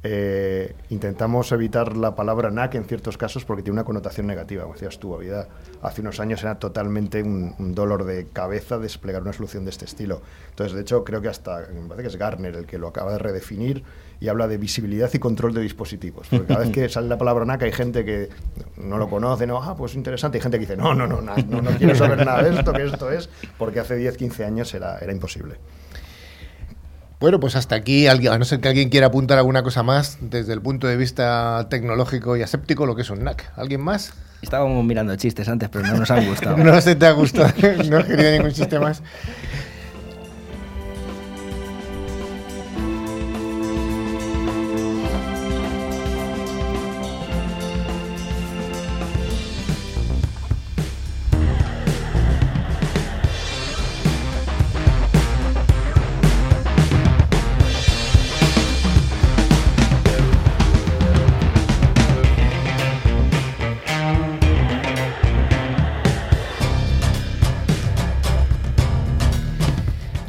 eh, intentamos evitar la palabra NAC en ciertos casos porque tiene una connotación negativa. Como decías tú, había, hace unos años era totalmente un, un dolor de cabeza desplegar una solución de este estilo. Entonces, de hecho, creo que hasta, me parece que es Gartner el que lo acaba de redefinir y habla de visibilidad y control de dispositivos. Porque cada vez que sale la palabra NAC hay gente que no lo conoce, no, ah, pues interesante. Hay gente que dice, no, no, no, NAC, no, no quiero saber nada de esto, que esto es, porque hace 10, 15 años era, era imposible. Bueno, pues hasta aquí, a no ser que alguien quiera apuntar alguna cosa más desde el punto de vista tecnológico y aséptico, lo que es un NAC. ¿Alguien más? Estábamos mirando chistes antes, pero no nos han gustado. [laughs] No se te ha gustado, [laughs] no he querido ningún chiste más.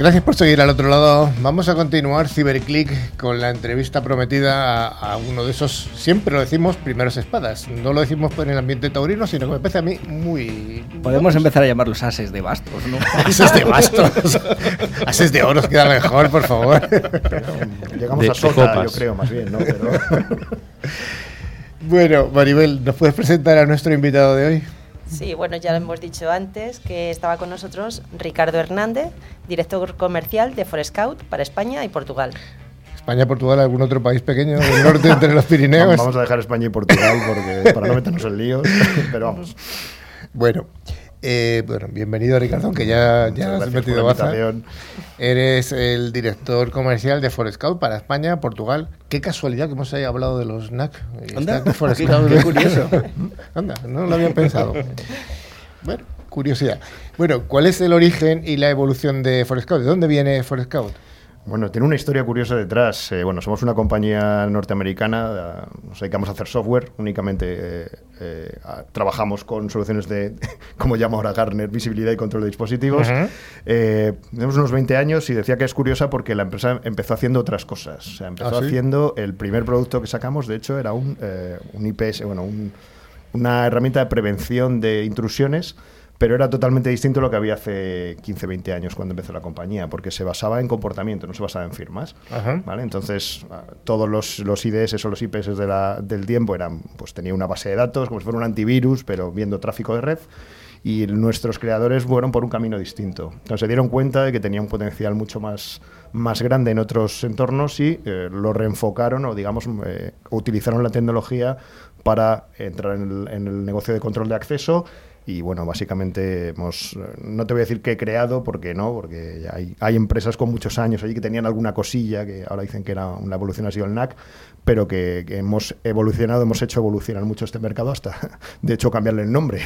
Gracias por seguir al otro lado. Vamos a continuar Ciberclick con la entrevista prometida a, a uno de esos, siempre lo decimos, primeros espadas. No lo decimos por el ambiente taurino, sino que me parece a mí muy... Podemos empezar a llamarlos ases de bastos, ¿no? [laughs] Ases de bastos. [laughs] Ases de oros queda mejor, por favor. Llegamos De- a Sota, yo creo, más bien, ¿no? Pero, [laughs] Bueno, Maribel, ¿nos puedes presentar a nuestro invitado de hoy? Sí, bueno, ya lo hemos dicho antes que estaba con nosotros Ricardo Hernández, director comercial de Forescout para España y Portugal. España, Portugal, algún otro país pequeño del norte entre los Pirineos. vamos a dejar España y Portugal porque, para no meternos en líos, pero vamos. Bueno, eh, bueno, bienvenido Ricardo, aunque ya, ya has metido baza. Eres el director comercial de Forescout para España, Portugal. Qué casualidad que hemos ahí hablado de los NAC. Y Anda, qué- qué curioso. [laughs] Anda, no lo había pensado. Bueno, curiosidad. Bueno, ¿cuál es el origen y la evolución de Forescout? ¿De dónde viene Forescout? Bueno, tiene una historia curiosa detrás. Eh, bueno, somos una compañía norteamericana, eh, nos dedicamos a hacer software, únicamente eh, eh, a- trabajamos con soluciones de, [laughs] como llama ahora Gartner, visibilidad y control de dispositivos. Eh, tenemos unos 20 años y decía que es curiosa porque la empresa empezó haciendo otras cosas. O sea, empezó ¿Ah, sí? haciendo, el primer producto que sacamos, de hecho, era un, eh, un IPS, bueno, un- una herramienta de prevención de intrusiones pero era totalmente distinto a lo que había hace 15, 20 años cuando empezó la compañía, porque se basaba en comportamiento, no se basaba en firmas. Ajá. ¿vale? Entonces, ah, todos los, los IDS o los IPS de la- del tiempo eran, pues tenía una base de datos, como si fuera un antivirus, pero viendo tráfico de red. Y nuestros creadores fueron por un camino distinto. Entonces se dieron cuenta de que tenía un potencial mucho más, más grande en otros entornos y eh, lo reenfocaron o, digamos, eh, utilizaron la tecnología para entrar en el, en el negocio de control de acceso y bueno, básicamente hemos, no te voy a decir que he creado, porque no, porque hay, hay empresas con muchos años allí que tenían alguna cosilla, que ahora dicen que era una evolución ha sido el NAC, pero que, hemos evolucionado, hemos hecho evolucionar mucho este mercado hasta, de hecho, cambiarle el nombre.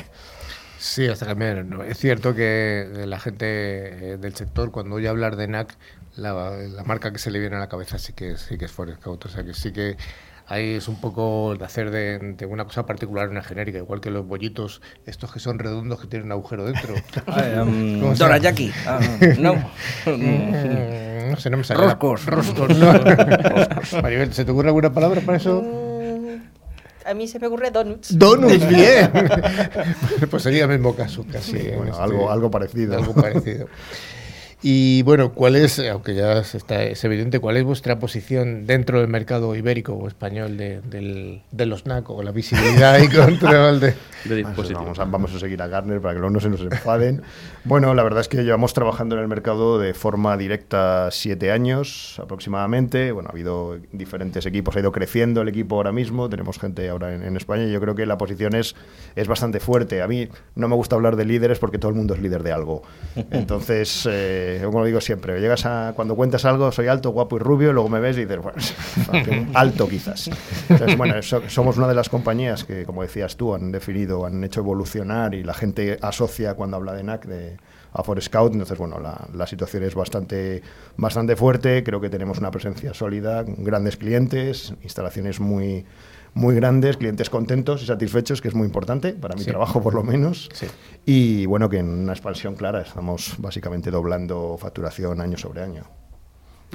Sí, hasta cambiar. Es cierto que la gente eh, del sector, cuando oye hablar de NAC, la, la marca que se le viene a la cabeza sí que, sí que es Forescout. O sea que sí que ahí es un poco el hacer de, de una cosa particular una genérica, igual que los bollitos, estos que son redondos que tienen un agujero dentro. Ah, um, no. No sé, no me sale. Roscos. Roscos, no. Roscos. [laughs] [laughs] Maribel, ¿se te ocurre alguna palabra para eso? Mm, A mí se me ocurre donuts. Donuts, [laughs] bien. Pues sería el mismo caso, casi. en Bueno, este- algo, algo parecido. algo parecido. Y bueno, ¿cuál es, aunque ya se está, es evidente, cuál es vuestra posición dentro del mercado ibérico o español de, del- de los NAC o la visibilidad y [laughs] control de... de dispositivos. Vamos a, vamos a seguir a Gartner para que luego no se nos enfaden. Bueno, la verdad es que llevamos trabajando en el mercado de forma directa siete años aproximadamente. Bueno, ha habido diferentes equipos, ha ido creciendo el equipo ahora mismo. Tenemos gente ahora en, en España y yo creo que la posición es, es bastante fuerte. A mí no me gusta hablar de líderes porque todo el mundo es líder de algo. [laughs] Entonces, eh, como digo siempre, llegas a, cuando cuentas algo, soy alto, guapo y rubio, luego me ves y dices, bueno, [laughs] alto quizás. Entonces, bueno, so- somos una de las compañías que, como decías tú, han definido, han hecho evolucionar y la gente asocia cuando habla de NAC de, a For Scout. Entonces, bueno, la, la situación es bastante, bastante fuerte. Creo que tenemos una presencia sólida, grandes clientes, instalaciones muy muy grandes, clientes contentos y satisfechos, que es muy importante para mi Sí. trabajo por lo menos. Sí. Y bueno, que en una expansión clara estamos básicamente doblando facturación año sobre año.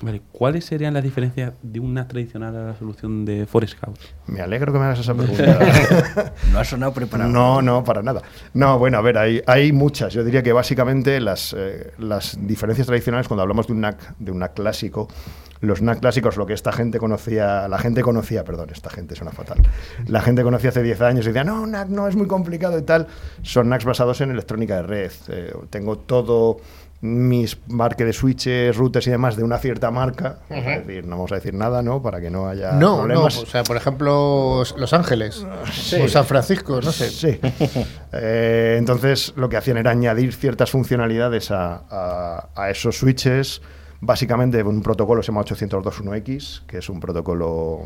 Vale, ¿cuáles serían las diferencias de un NAC tradicional a la solución de Forest Scout? Me alegro que me hagas esa [laughs] pregunta. [laughs] No ha sonado preparado. No, no, para nada. No, bueno, a ver, hay, hay muchas. Yo diría que básicamente las, eh, las diferencias tradicionales, cuando hablamos de un NAC, de un NAC clásico, los NAC clásicos, lo que esta gente conocía, la gente conocía, perdón, esta gente suena fatal, la gente conocía hace 10 años y decía, no, NAC no es muy complicado y tal, son NACs basados en electrónica de red. Eh, tengo todo mis marque de switches, routers y demás de una cierta marca, a decir, no vamos a decir nada, ¿no? Para que no haya No, no, problemas. o sea, por ejemplo, Los Ángeles o San Francisco, no sé. Sí. Eh, entonces, lo que hacían era añadir ciertas funcionalidades a, a- a esos switches, básicamente un protocolo que se llama 802.1x, que es un protocolo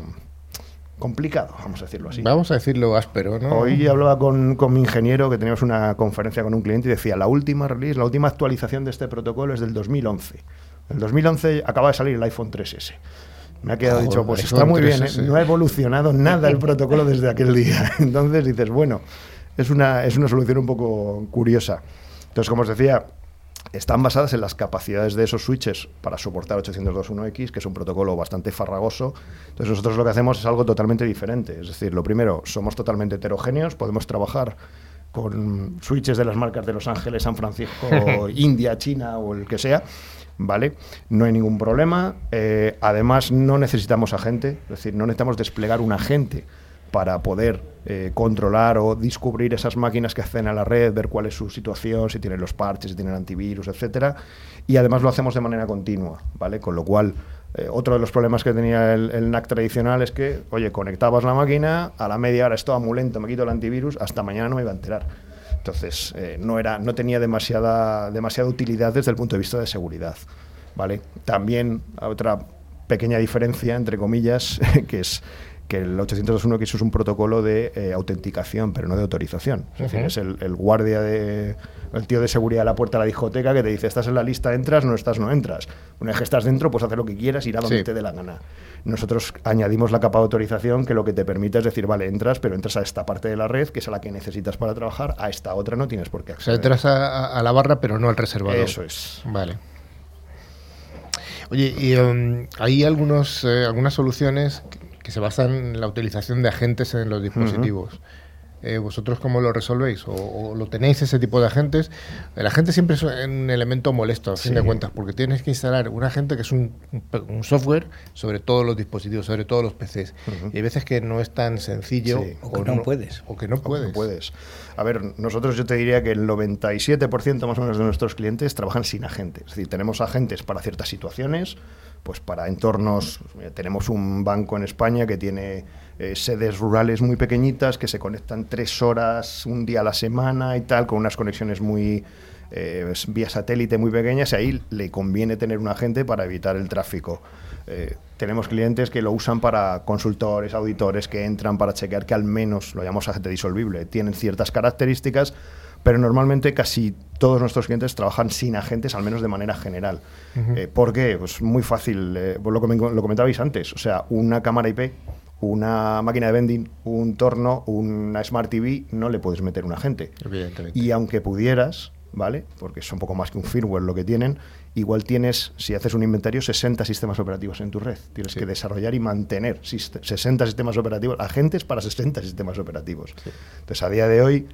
complicado, vamos a decirlo así. Vamos a decirlo áspero, ¿no? Hoy hablaba con, con mi ingeniero, que teníamos una conferencia con un cliente, y decía, la última release, la última actualización de este protocolo es del 2011. El 2011 acaba de salir el iPhone 3S. Me ha quedado Joder, dicho, pues está muy bien, ¿eh? 3S. no ha evolucionado nada el protocolo desde aquel día. [laughs] Entonces dices, bueno, es una, es una solución un poco curiosa. Entonces, como os decía, están basadas en las capacidades de esos switches para soportar 802.1x, que es un protocolo bastante farragoso. Entonces nosotros lo que hacemos es algo totalmente diferente. Es decir, lo primero, somos totalmente heterogéneos, podemos trabajar con switches de las marcas de Los Ángeles, San Francisco, [laughs] India, China o el que sea. ¿Vale? No hay ningún problema. Eh, además, no necesitamos agente, es decir, no necesitamos desplegar un agente para poder eh, controlar o descubrir esas máquinas que acceden a la red, ver cuál es su situación, si tienen los parches, si tienen antivirus, etcétera. Y además lo hacemos de manera continua, ¿vale? Con lo cual, eh, otro de los problemas que tenía el, el NAC tradicional es que, oye, conectabas la máquina, a la media hora estaba muy lento, me quito el antivirus, hasta mañana no me iba a enterar. Entonces, eh, no, era, no tenía demasiada, demasiada utilidad desde el punto de vista de seguridad. ¿vale? También otra pequeña diferencia, entre comillas, [laughs] que es que el 802.1 que eso es un protocolo de eh, autenticación, pero no de autorización. Es decir, es el, el guardia de el tío de seguridad a la puerta de la discoteca que te dice, estás en la lista, entras, no estás, no entras. Una vez que estás dentro, puedes hacer lo que quieras, ir a donde Sí. te dé la gana. Nosotros añadimos la capa de autorización que lo que te permite es decir, vale, entras, pero entras a esta parte de la red, que es a la que necesitas para trabajar, a esta otra no tienes por qué O sea, acceder. entras a, a- a la barra, pero no al reservador. Eso es. Vale. Oye, y um, hay algunos, eh, algunas soluciones que- se basan en la utilización de agentes en los dispositivos. Eh, ¿Vosotros cómo lo resolvéis? ¿O, o lo tenéis ese tipo de agentes? El agente siempre es un elemento molesto, a fin Sí. de cuentas, porque tienes que instalar un agente que es un, un software sobre todos los dispositivos, sobre todos los PCs. Y hay veces que no es tan sencillo. Sí. O que no puedes. O que no O que puedes. no puedes. A ver, nosotros yo te diría que el 97% más o menos de nuestros clientes trabajan sin agentes. Es decir, tenemos agentes para ciertas situaciones, pues para entornos. eh, Tenemos un banco en España que tiene eh, sedes rurales muy pequeñitas que se conectan tres horas un día a la semana y tal, con unas conexiones muy eh, vía satélite muy pequeñas y ahí le conviene tener un agente para evitar el tráfico. Tenemos clientes que lo usan para consultores, auditores que entran para chequear que al menos, lo llamamos agente disolvible, tienen ciertas características, pero normalmente casi todos nuestros clientes trabajan sin agentes, al menos de manera general. Eh, ¿Por qué? Pues muy fácil, eh, pues lo, que me- lo comentabais antes, o sea, una cámara IP, una máquina de vending, un torno, una Smart TV, no le puedes meter un agente. Evidentemente. Y aunque pudieras, ¿vale? Porque es un poco más que un firmware lo que tienen, igual tienes, si haces un inventario, 60 sistemas operativos en tu red. Tienes Sí. que desarrollar y mantener sist- 60 sistemas operativos, agentes para 60 sistemas operativos. Entonces, a día de hoy,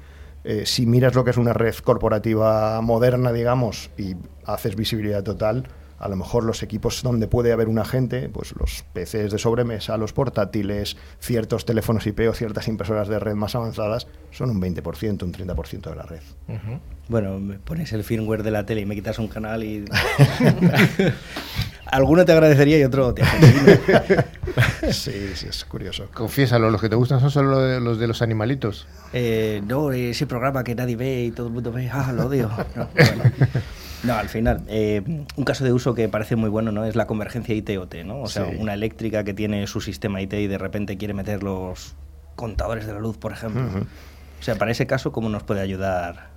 eh, si miras lo que es una red corporativa moderna, digamos, y haces visibilidad total, a lo mejor los equipos donde puede haber un agente, pues los PCs de sobremesa, los portátiles, ciertos teléfonos IP o ciertas impresoras de red más avanzadas, son un 20%, un 30% de la red. Bueno, me pones el firmware de la tele y me quitas un canal y... [laughs] Alguno te agradecería y otro te [laughs] Sí, sí, es curioso. Confiésalo, los que te gustan son solo los de los animalitos. Eh, no, ese programa que nadie ve y todo el mundo ve, ah, lo odio. No, [laughs] bueno. No, al final, eh, un caso de uso que parece muy bueno no es la convergencia IT-OT, ¿no? O sea, Sí. una eléctrica que tiene su sistema IT y de repente quiere meter los contadores de la luz, por ejemplo. O sea, para ese caso, ¿cómo nos puede ayudar?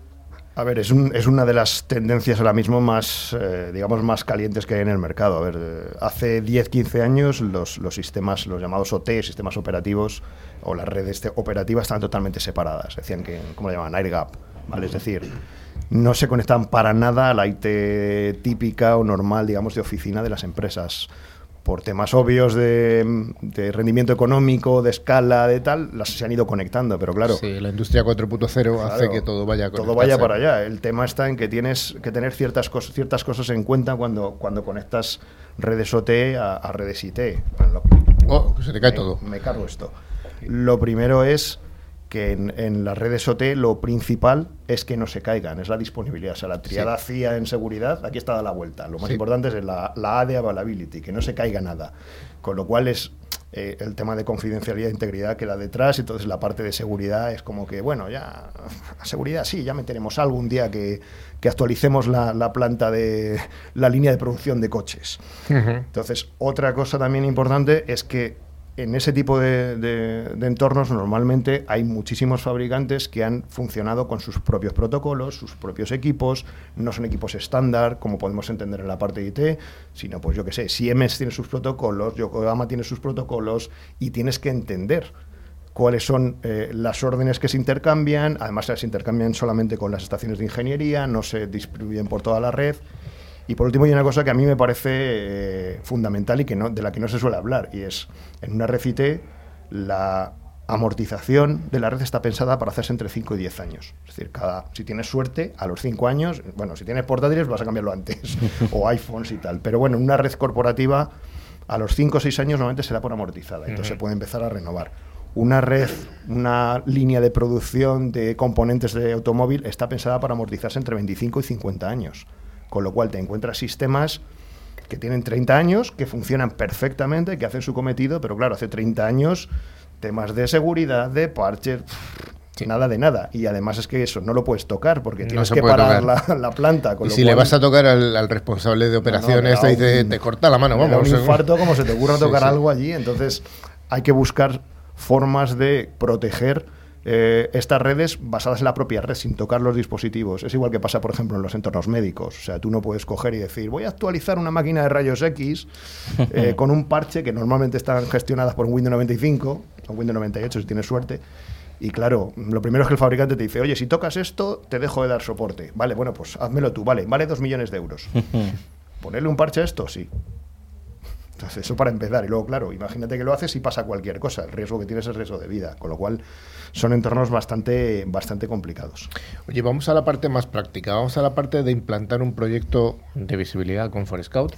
A ver, es, un- es una de las tendencias ahora mismo más, eh, digamos, más calientes que hay en el mercado. A ver, eh, hace 10, 15 años los, los sistemas, los llamados OT, sistemas operativos, o las redes operativas estaban totalmente separadas. Decían que, ¿cómo le llaman? Air gap, ¿vale? Es decir, no se conectan para nada a la IT típica o normal, digamos, de oficina de las empresas. Por temas obvios de, de rendimiento económico, de escala, de tal, las se han ido conectando, pero claro. Sí, la industria 4.0 hace que todo vaya a todo vaya para allá. El tema está en que tienes que tener ciertas cosas, ciertas cosas en cuenta cuando, cuando conectas redes OT a, a redes IT. Bueno, lo- Oh, que se te cae me- todo. Me cargo esto. Lo primero es que en, en las redes OT lo principal es que no se caigan, es la disponibilidad. O sea, la triada CIA en seguridad, aquí está a la vuelta. Lo más Sí. importante es la, la A de availability, que no se caiga nada. Con lo cual es eh, el tema de confidencialidad e integridad queda detrás, entonces la parte de seguridad es como que, bueno, ya, [laughs] seguridad sí, ya meteremos algo un día que, que actualicemos la, la planta de la línea de producción de coches. Entonces, otra cosa también importante es que en ese tipo de, entornos normalmente hay muchísimos fabricantes que han funcionado con sus propios protocolos, sus propios equipos, no son equipos estándar, como podemos entender en la parte de IT, sino pues yo que sé, Siemens tiene sus protocolos, Yokohama tiene sus protocolos y tienes que entender cuáles son eh, las órdenes que se intercambian, además se intercambian solamente con las estaciones de ingeniería, no se distribuyen por toda la red. Y por último hay una cosa que a mí me parece eh, fundamental y que no, de la que no se suele hablar, y es, en una red IT, la amortización de la red está pensada para hacerse entre 5 y 10 años. Es decir, cada, si tienes suerte, a los 5 años, bueno, si tienes portátiles vas a cambiarlo antes, [laughs] o iPhones y tal. Pero bueno, en una red corporativa, a los 5 o 6 años normalmente se da por amortizada, entonces se puede empezar a renovar. Una red, una línea de producción de componentes de automóvil está pensada para amortizarse entre 25 y 50 años. Con lo cual te encuentras sistemas que tienen 30 años, que funcionan perfectamente, que hacen su cometido, pero claro, hace 30 años temas de seguridad, de parches, nada de nada. Y además es que eso no lo puedes tocar porque No tienes que parar la, planta. Con Y lo si le vas a tocar al, al responsable de operaciones, no, te un- corta la mano, vamos. un infarto como se te ocurra [laughs] tocar sí. algo allí. Entonces hay que buscar formas de proteger eh, estas redes basadas en la propia red, sin tocar los dispositivos. Es igual que pasa, por ejemplo, en los entornos médicos. O sea, tú no puedes coger y decir, voy a actualizar una máquina de rayos X eh, [laughs] con un parche que normalmente están gestionadas por un Windows 95 o Windows 98 si tienes suerte. Y claro, lo primero es que el fabricante te dice, oye, si tocas esto, te dejo de dar soporte. Vale, bueno, pues házmelo tú, vale, vale dos millones de euros. [laughs] ¿Ponerle un parche a esto? Sí. Entonces, eso para empezar. Y luego, claro, imagínate que lo haces y pasa cualquier cosa. El riesgo que tienes es riesgo de vida. Con lo cual, son entornos bastante, bastante complicados. Oye, vamos a la parte más práctica. Vamos a la parte de implantar un proyecto de visibilidad con Forescout.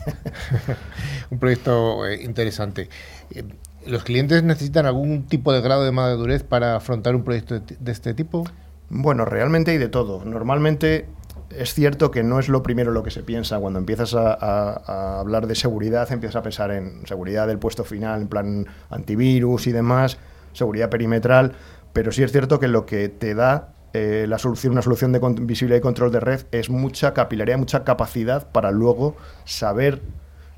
[laughs] un proyecto eh, interesante. Eh, ¿Los clientes necesitan algún tipo de grado de madurez para afrontar un proyecto de, de este tipo? Bueno, realmente hay de todo. Normalmente es cierto que no es lo primero lo que se piensa. Cuando empiezas a, hablar de seguridad, empiezas a pensar en seguridad del puesto final, en plan antivirus y demás, seguridad perimetral, pero sí es cierto que lo que te da eh, la solución, una solución de visibilidad y control de red es mucha capilaridad, mucha capacidad para luego saber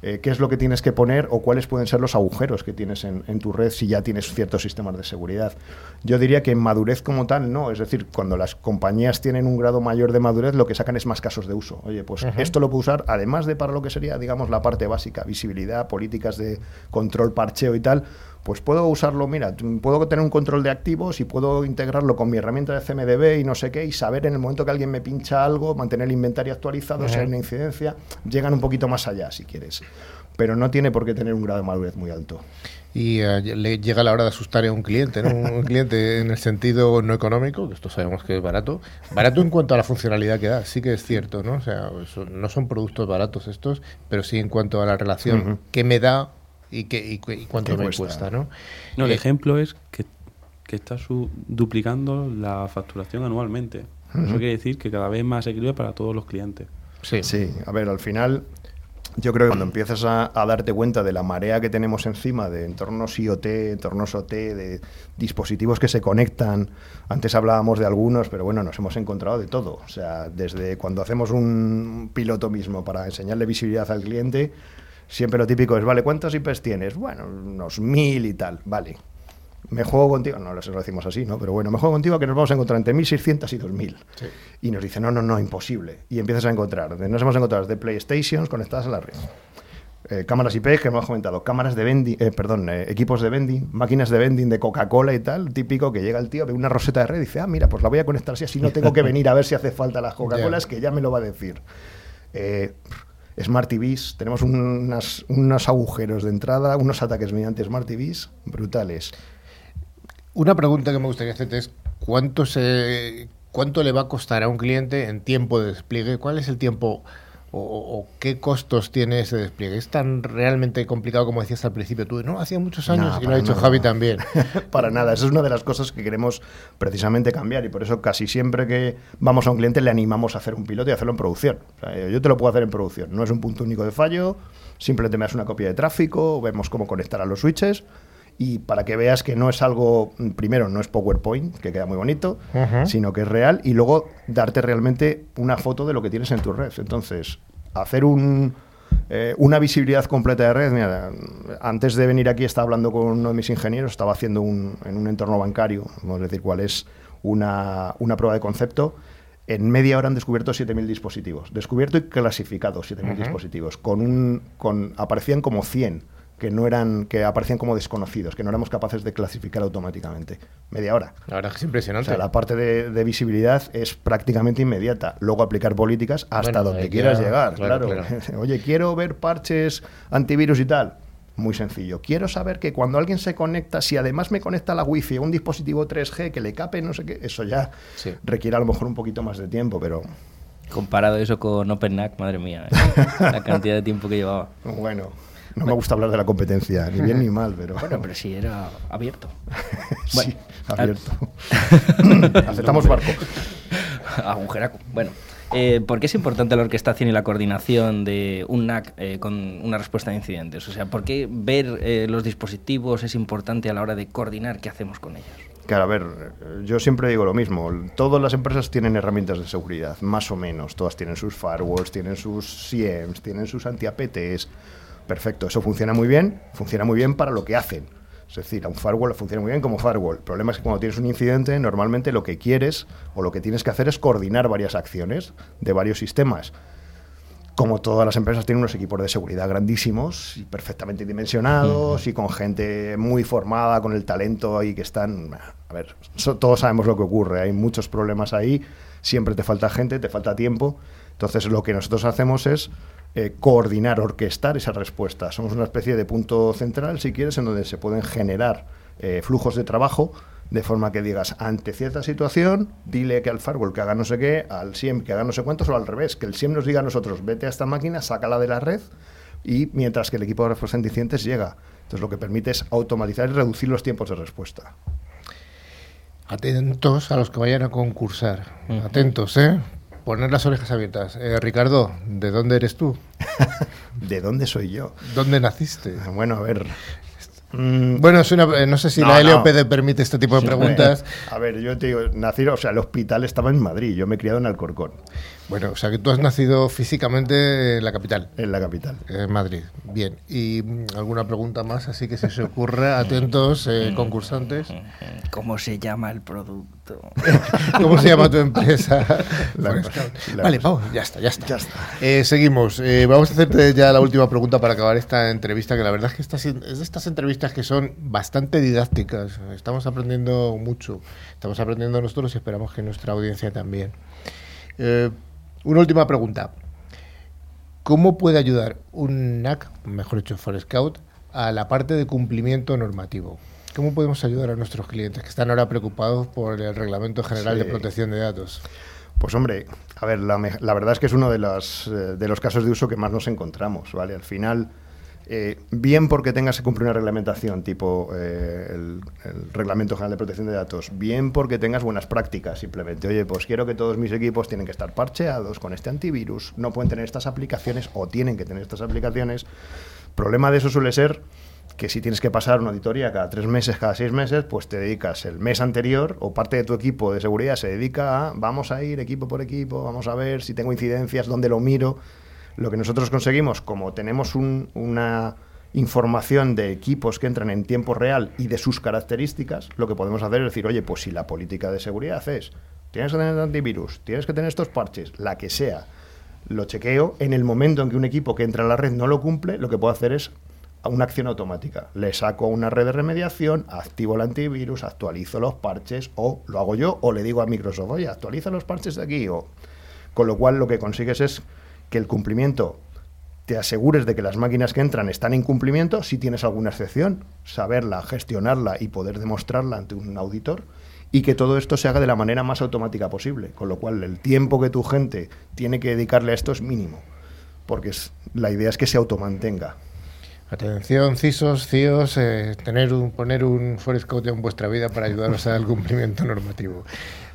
eh, qué es lo que tienes que poner o cuáles pueden ser los agujeros que tienes en, en tu red si ya tienes ciertos sistemas de seguridad. Yo diría que en madurez como tal, no. Es decir, cuando las compañías tienen un grado mayor de madurez, lo que sacan es más casos de uso. Oye, pues esto lo puedo usar, además de para lo que sería, digamos, la parte básica, visibilidad, políticas de control, parcheo y tal, pues puedo usarlo, mira, puedo tener un control de activos y puedo integrarlo con mi herramienta de CMDB y no sé qué, y saber en el momento que alguien me pincha algo, mantener el inventario actualizado, si hay una incidencia, llegan un poquito más allá, si quieres. Pero no tiene por qué tener un grado de madurez muy alto. y eh, le llega la hora de asustar a un cliente, ¿no? Un [laughs] cliente en el sentido no económico, que esto sabemos que es barato, barato en cuanto a la funcionalidad que da, sí que es cierto, ¿no? O sea, eso- no son productos baratos estos, pero sí en cuanto a la relación que me da y, que, y, cu- y cuánto ¿Qué me cuesta? cuesta, ¿no? No, el Eh, ejemplo es que, que está su- duplicando la facturación anualmente. Eso Ujú. quiere decir que cada vez más equilibrio para todos los clientes. Sí. Sí, a ver, al final yo creo que cuando empiezas a, a darte cuenta de la marea que tenemos encima de entornos IoT, entornos OT, de dispositivos que se conectan, antes hablábamos de algunos, pero bueno, nos hemos encontrado de todo. O sea, desde cuando hacemos un piloto mismo para enseñarle visibilidad al cliente, siempre lo típico es, vale, ¿cuántos IPs tienes? Bueno, unos mil y tal, vale. Me juego contigo, no lo decimos así, ¿no? Pero bueno, me juego contigo que nos vamos a encontrar entre 1600 y 2000. Y nos dice, no, no, no, imposible. Y empiezas a encontrar, nos hemos encontrado de PlayStations conectadas a la red. Eh, cámaras IP que hemos comentado, cámaras de vending, eh, perdón, eh, equipos de vending, máquinas de vending de Coca-Cola y tal, típico que llega el tío, ve una roseta de red y dice, ah, mira, pues la voy a conectar así, así no tengo que [laughs] venir a ver si hace falta las Coca-Colas, que ya me lo va a decir. Smart TVs, tenemos unas- unos agujeros de entrada, unos ataques mediante Smart TVs brutales. Una pregunta que me gustaría hacerte es ¿cuánto, se, ¿cuánto le va a costar a un cliente en tiempo de despliegue? ¿Cuál es el tiempo o, o- qué costos tiene ese despliegue? ¿Es tan realmente complicado como decías al principio tú? No, hacía muchos años No, y lo ha dicho nada. Javi también. [laughs] Para nada, esa es una de las cosas que queremos precisamente cambiar y por eso casi siempre que vamos a un cliente le animamos a hacer un piloto y hacerlo en producción. O sea, yo te lo puedo hacer en producción, no es un punto único de fallo, simplemente me das una copia de tráfico, vemos cómo conectar a los switches y para que veas que no es algo, primero, no es PowerPoint, que queda muy bonito, sino que es real y luego darte realmente una foto de lo que tienes en tu red. Entonces, hacer un, eh, una visibilidad completa de red. Mira, antes de venir aquí estaba hablando con uno de mis ingenieros, estaba haciendo un, en un entorno bancario, vamos a decir cuál es, una, una prueba de concepto. En media hora han descubierto 7.000 dispositivos. Descubierto y clasificado 7.000 Ujú. dispositivos. Con un, con, aparecían como 100 que no eran que aparecían como desconocidos, que no éramos capaces de clasificar automáticamente. Media hora. La verdad es que es O impresionante. sea, la parte de, de visibilidad es prácticamente inmediata. Luego aplicar políticas hasta Bueno, donde ahí quieras ya, llegar. claro, Claro, claro. [laughs] Oye, quiero ver parches antivirus y tal. Muy sencillo. Quiero saber que cuando alguien se conecta, si además me conecta a la wifi o un dispositivo 3G que le cape, no sé qué, eso ya Sí. requiere a lo mejor un poquito más de tiempo, pero Comparado eso con OpenNAC, madre mía, ¿eh? [laughs] la cantidad de tiempo que llevaba. bueno, no me gusta hablar de la competencia, ni bien ni mal, pero Bueno, pero sí, era abierto. [laughs] sí, abierto. [laughs] Aceptamos barco. [laughs] Agujeraco. Bueno, eh, ¿por qué es importante la orquestación y la coordinación de un NAC eh, con una respuesta a incidentes? O sea, ¿por qué ver eh, los dispositivos es importante a la hora de coordinar qué hacemos con ellos? Claro, a ver, yo siempre digo lo mismo. Todas las empresas tienen herramientas de seguridad, más o menos. Todas tienen sus firewalls, tienen sus SIEMs, tienen sus anti-APTs. Perfecto, eso funciona muy bien. Funciona muy bien para lo que hacen. Es decir, a un firewall funciona muy bien como firewall. El problema es que cuando tienes un incidente, normalmente lo que quieres o lo que tienes que hacer es coordinar varias acciones de varios sistemas como todas las empresas tienen unos equipos de seguridad grandísimos y perfectamente dimensionados y con gente muy formada, con el talento ahí que están... A ver, so- todos sabemos lo que ocurre, hay muchos problemas ahí, siempre te falta gente, te falta tiempo. Entonces lo que nosotros hacemos es eh, coordinar, orquestar esa respuesta. Somos una especie de punto central, si quieres, en donde se pueden generar eh, flujos de trabajo de forma que digas, ante cierta situación, dile que al firewall que haga no sé qué, al SIEM que haga no sé cuántos, o al revés, que el SIEM nos diga a nosotros, vete a esta máquina, sácala de la red, y mientras que el equipo de respuesta de incidentes llega. Entonces lo que permite es automatizar y reducir los tiempos de respuesta. Atentos a los que vayan a concursar. Atentos, ¿eh? Poner las orejas abiertas. Eh, Ricardo, ¿de dónde eres tú? [laughs] ¿De dónde soy yo? ¿Dónde naciste? Bueno, a ver. mm, Bueno, es una, eh, no sé si No, la no. LOPD permite este tipo de preguntas. A ver, yo te digo, nací, o sea, el hospital estaba en Madrid, yo me he criado en Alcorcón, Bueno, o sea que tú has nacido físicamente en la capital, en la capital. en Madrid. Bien. ¿Y mm, alguna pregunta más? Así que si se ocurre, [laughs] atentos, eh, concursantes. [laughs] ¿Cómo se llama el producto? [laughs] ¿Cómo se llama tu empresa? La- la- vale, vamos, ya está, ya está. Ya está. Eh, seguimos. Eh, vamos a hacerte ya la última pregunta para acabar esta entrevista, que la verdad es que estas, es de estas entrevistas que son bastante didácticas. Estamos aprendiendo mucho. Estamos aprendiendo nosotros y esperamos que nuestra audiencia también. Eh, una última pregunta. ¿Cómo puede ayudar un NAC, mejor dicho, Forest Scout, a la parte de cumplimiento normativo. ¿Cómo podemos ayudar a nuestros clientes que están ahora preocupados por el Reglamento General Sí. de Protección de Datos? Pues hombre, a ver, la, verdad es que es uno de, las, eh, de los casos de uso que más nos encontramos, ¿vale? Al final, eh, bien porque tengas que cumplir una reglamentación tipo eh, el, el Reglamento General de Protección de Datos, bien porque tengas buenas prácticas, simplemente, oye, pues quiero que todos mis equipos tienen que estar parcheados con este antivirus, no pueden tener estas aplicaciones o tienen que tener estas aplicaciones. Problema de eso suele ser que si tienes que pasar una auditoría cada tres meses, cada seis meses, pues te dedicas el mes anterior o parte de tu equipo de seguridad se dedica a vamos a ir equipo por equipo, vamos a ver si tengo incidencias, dónde lo miro. Lo que nosotros conseguimos, como tenemos un- una información de equipos que entran en tiempo real y de sus características, lo que podemos hacer es decir, oye, pues si la política de seguridad es, tienes que tener antivirus, tienes que tener estos parches, la que sea, lo chequeo, en el momento en que un equipo que entra a la red no lo cumple, lo que puedo hacer es una acción automática. Le saco una red de remediación, activo el antivirus, actualizo los parches, o lo hago yo, o le digo a Microsoft, oye, actualiza los parches de aquí, o... Con lo cual lo que consigues es que el cumplimiento te asegures de que las máquinas que entran están en cumplimiento, si tienes alguna excepción, saberla, gestionarla y poder demostrarla ante un auditor, y que todo esto se haga de la manera más automática posible, con lo cual el tiempo que tu gente tiene que dedicarle a esto es mínimo, porque es- la idea es que se automantenga. Atención, CISOs, CIOs, eh, tener un, poner un Forest en vuestra vida para ayudaros al cumplimiento normativo.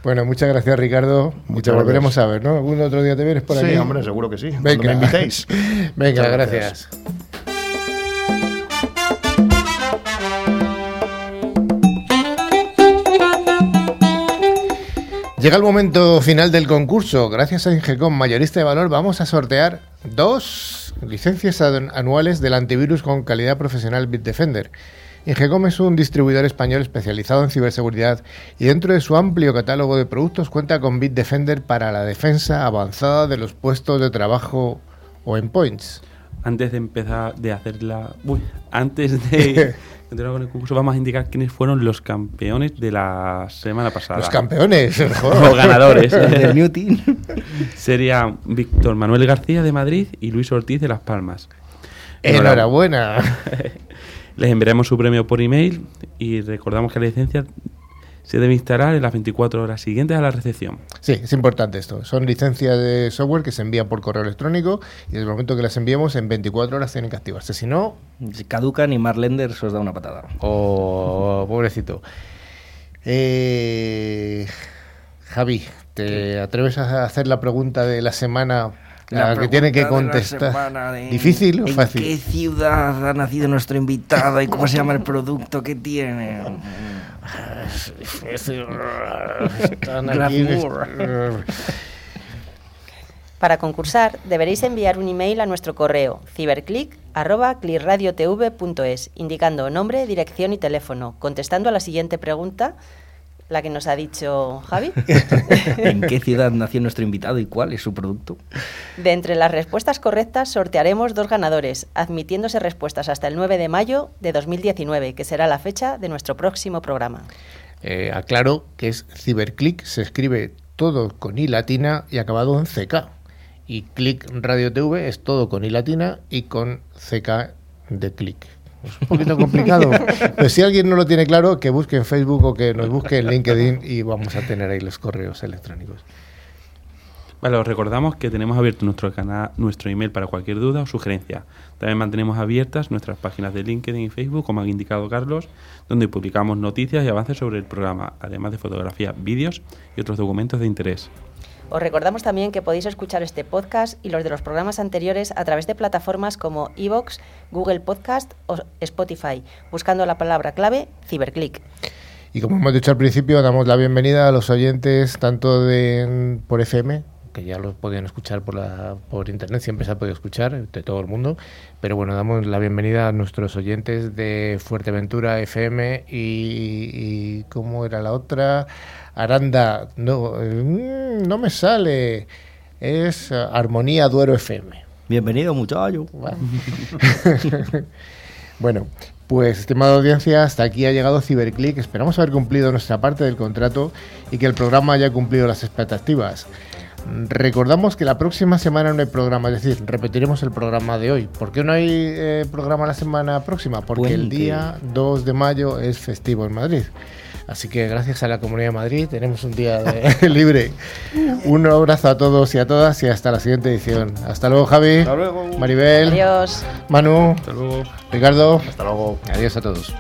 Bueno, muchas gracias Ricardo. te Muchas volveremos gracias. a ver, ¿no? ¿Algún otro día te vienes por Sí, aquí? hombre, seguro que sí. Venga, me invitéis. [laughs] Venga, Muchas gracias. Llega el momento final del concurso. Gracias a Ingecom Mayorista de Valor vamos a sortear dos licencias anu- anuales del antivirus con calidad profesional Bitdefender. Ingecom es un distribuidor español especializado en ciberseguridad y dentro de su amplio catálogo de productos cuenta con Bitdefender para la defensa avanzada de los puestos de trabajo o endpoints. Antes de empezar de hacer la. Uy, antes de [laughs] continuar con el concurso, vamos a indicar quiénes fueron los campeones de la semana pasada. Los campeones. [laughs] Los ganadores. [laughs] Del New Team. Sería Víctor Manuel García de Madrid y Luis Ortiz de Las Palmas. Enhorabuena. Les enviaremos su premio por email y recordamos que la licencia se debe instalar en las 24 horas siguientes a la recepción. Sí, es importante esto. Son licencias de software que se envían por correo electrónico y desde el momento que las enviemos en 24 horas tienen que activarse. Si no, Si caducan y Marlender se os da una patada. oh, pobrecito. Eh, Javi, ¿te atreves a hacer la pregunta de la semana la que tiene que contestar? ¿Difícil o ¿En fácil? qué ciudad ha nacido nuestro invitado y cómo se llama el producto que tiene? Están aquí-. Para concursar, deberéis enviar un email a nuestro correo ciberclick.clirradiotv.es, indicando nombre, dirección y teléfono, contestando a la siguiente pregunta, la que nos ha dicho Javi. [laughs] ¿En qué ciudad nació nuestro invitado y cuál es su producto? De entre las respuestas correctas sortearemos dos ganadores, admitiéndose respuestas hasta el 9 de mayo de 2019, que será la fecha de nuestro próximo programa. Eh, aclaro que es Ciberclick, se escribe todo con I latina y acabado en CK. Y Click Radio TV es todo con I latina y con CK de click. Es un poquito complicado. Pero si alguien no lo tiene claro, que busque en Facebook o que nos busque en LinkedIn y vamos a tener ahí los correos electrónicos. Vale, os recordamos que tenemos abierto nuestro canal, nuestro email para cualquier duda o sugerencia. También mantenemos abiertas nuestras páginas de LinkedIn y Facebook, como ha indicado Carlos, donde publicamos noticias y avances sobre el programa, además de fotografías, vídeos y otros documentos de interés. Os recordamos también que podéis escuchar este podcast y los de los programas anteriores a través de plataformas como iVoox, Google Podcast o Spotify, buscando la palabra clave Ciberclick. Y como hemos dicho al principio, damos la bienvenida a los oyentes tanto de por FM, que ya los podían escuchar por, la, por internet, siempre se ha podido escuchar de todo el mundo, pero bueno, damos la bienvenida a nuestros oyentes de Fuerteventura FM y, y ¿cómo era la otra? Aranda, no, eh, no me sale, es eh, Armonía Duero FM. Bienvenido, muchacho. [laughs] Bueno, pues, estimada audiencia, hasta aquí ha llegado Ciberclick. Esperamos haber cumplido nuestra parte del contrato y que el programa haya cumplido las expectativas. Recordamos que la próxima semana no hay programa, es decir, repetiremos el programa de hoy. ¿Por qué no hay eh, programa la semana próxima? Porque el día 2 de mayo es festivo en Madrid. Así que gracias a la Comunidad de Madrid tenemos un día de- [laughs] libre. Un abrazo a todos y a todas y hasta la siguiente edición. Hasta luego, Javi. Hasta luego. Maribel. Adiós. Manu. Hasta luego. Ricardo. Hasta luego. Adiós a todos.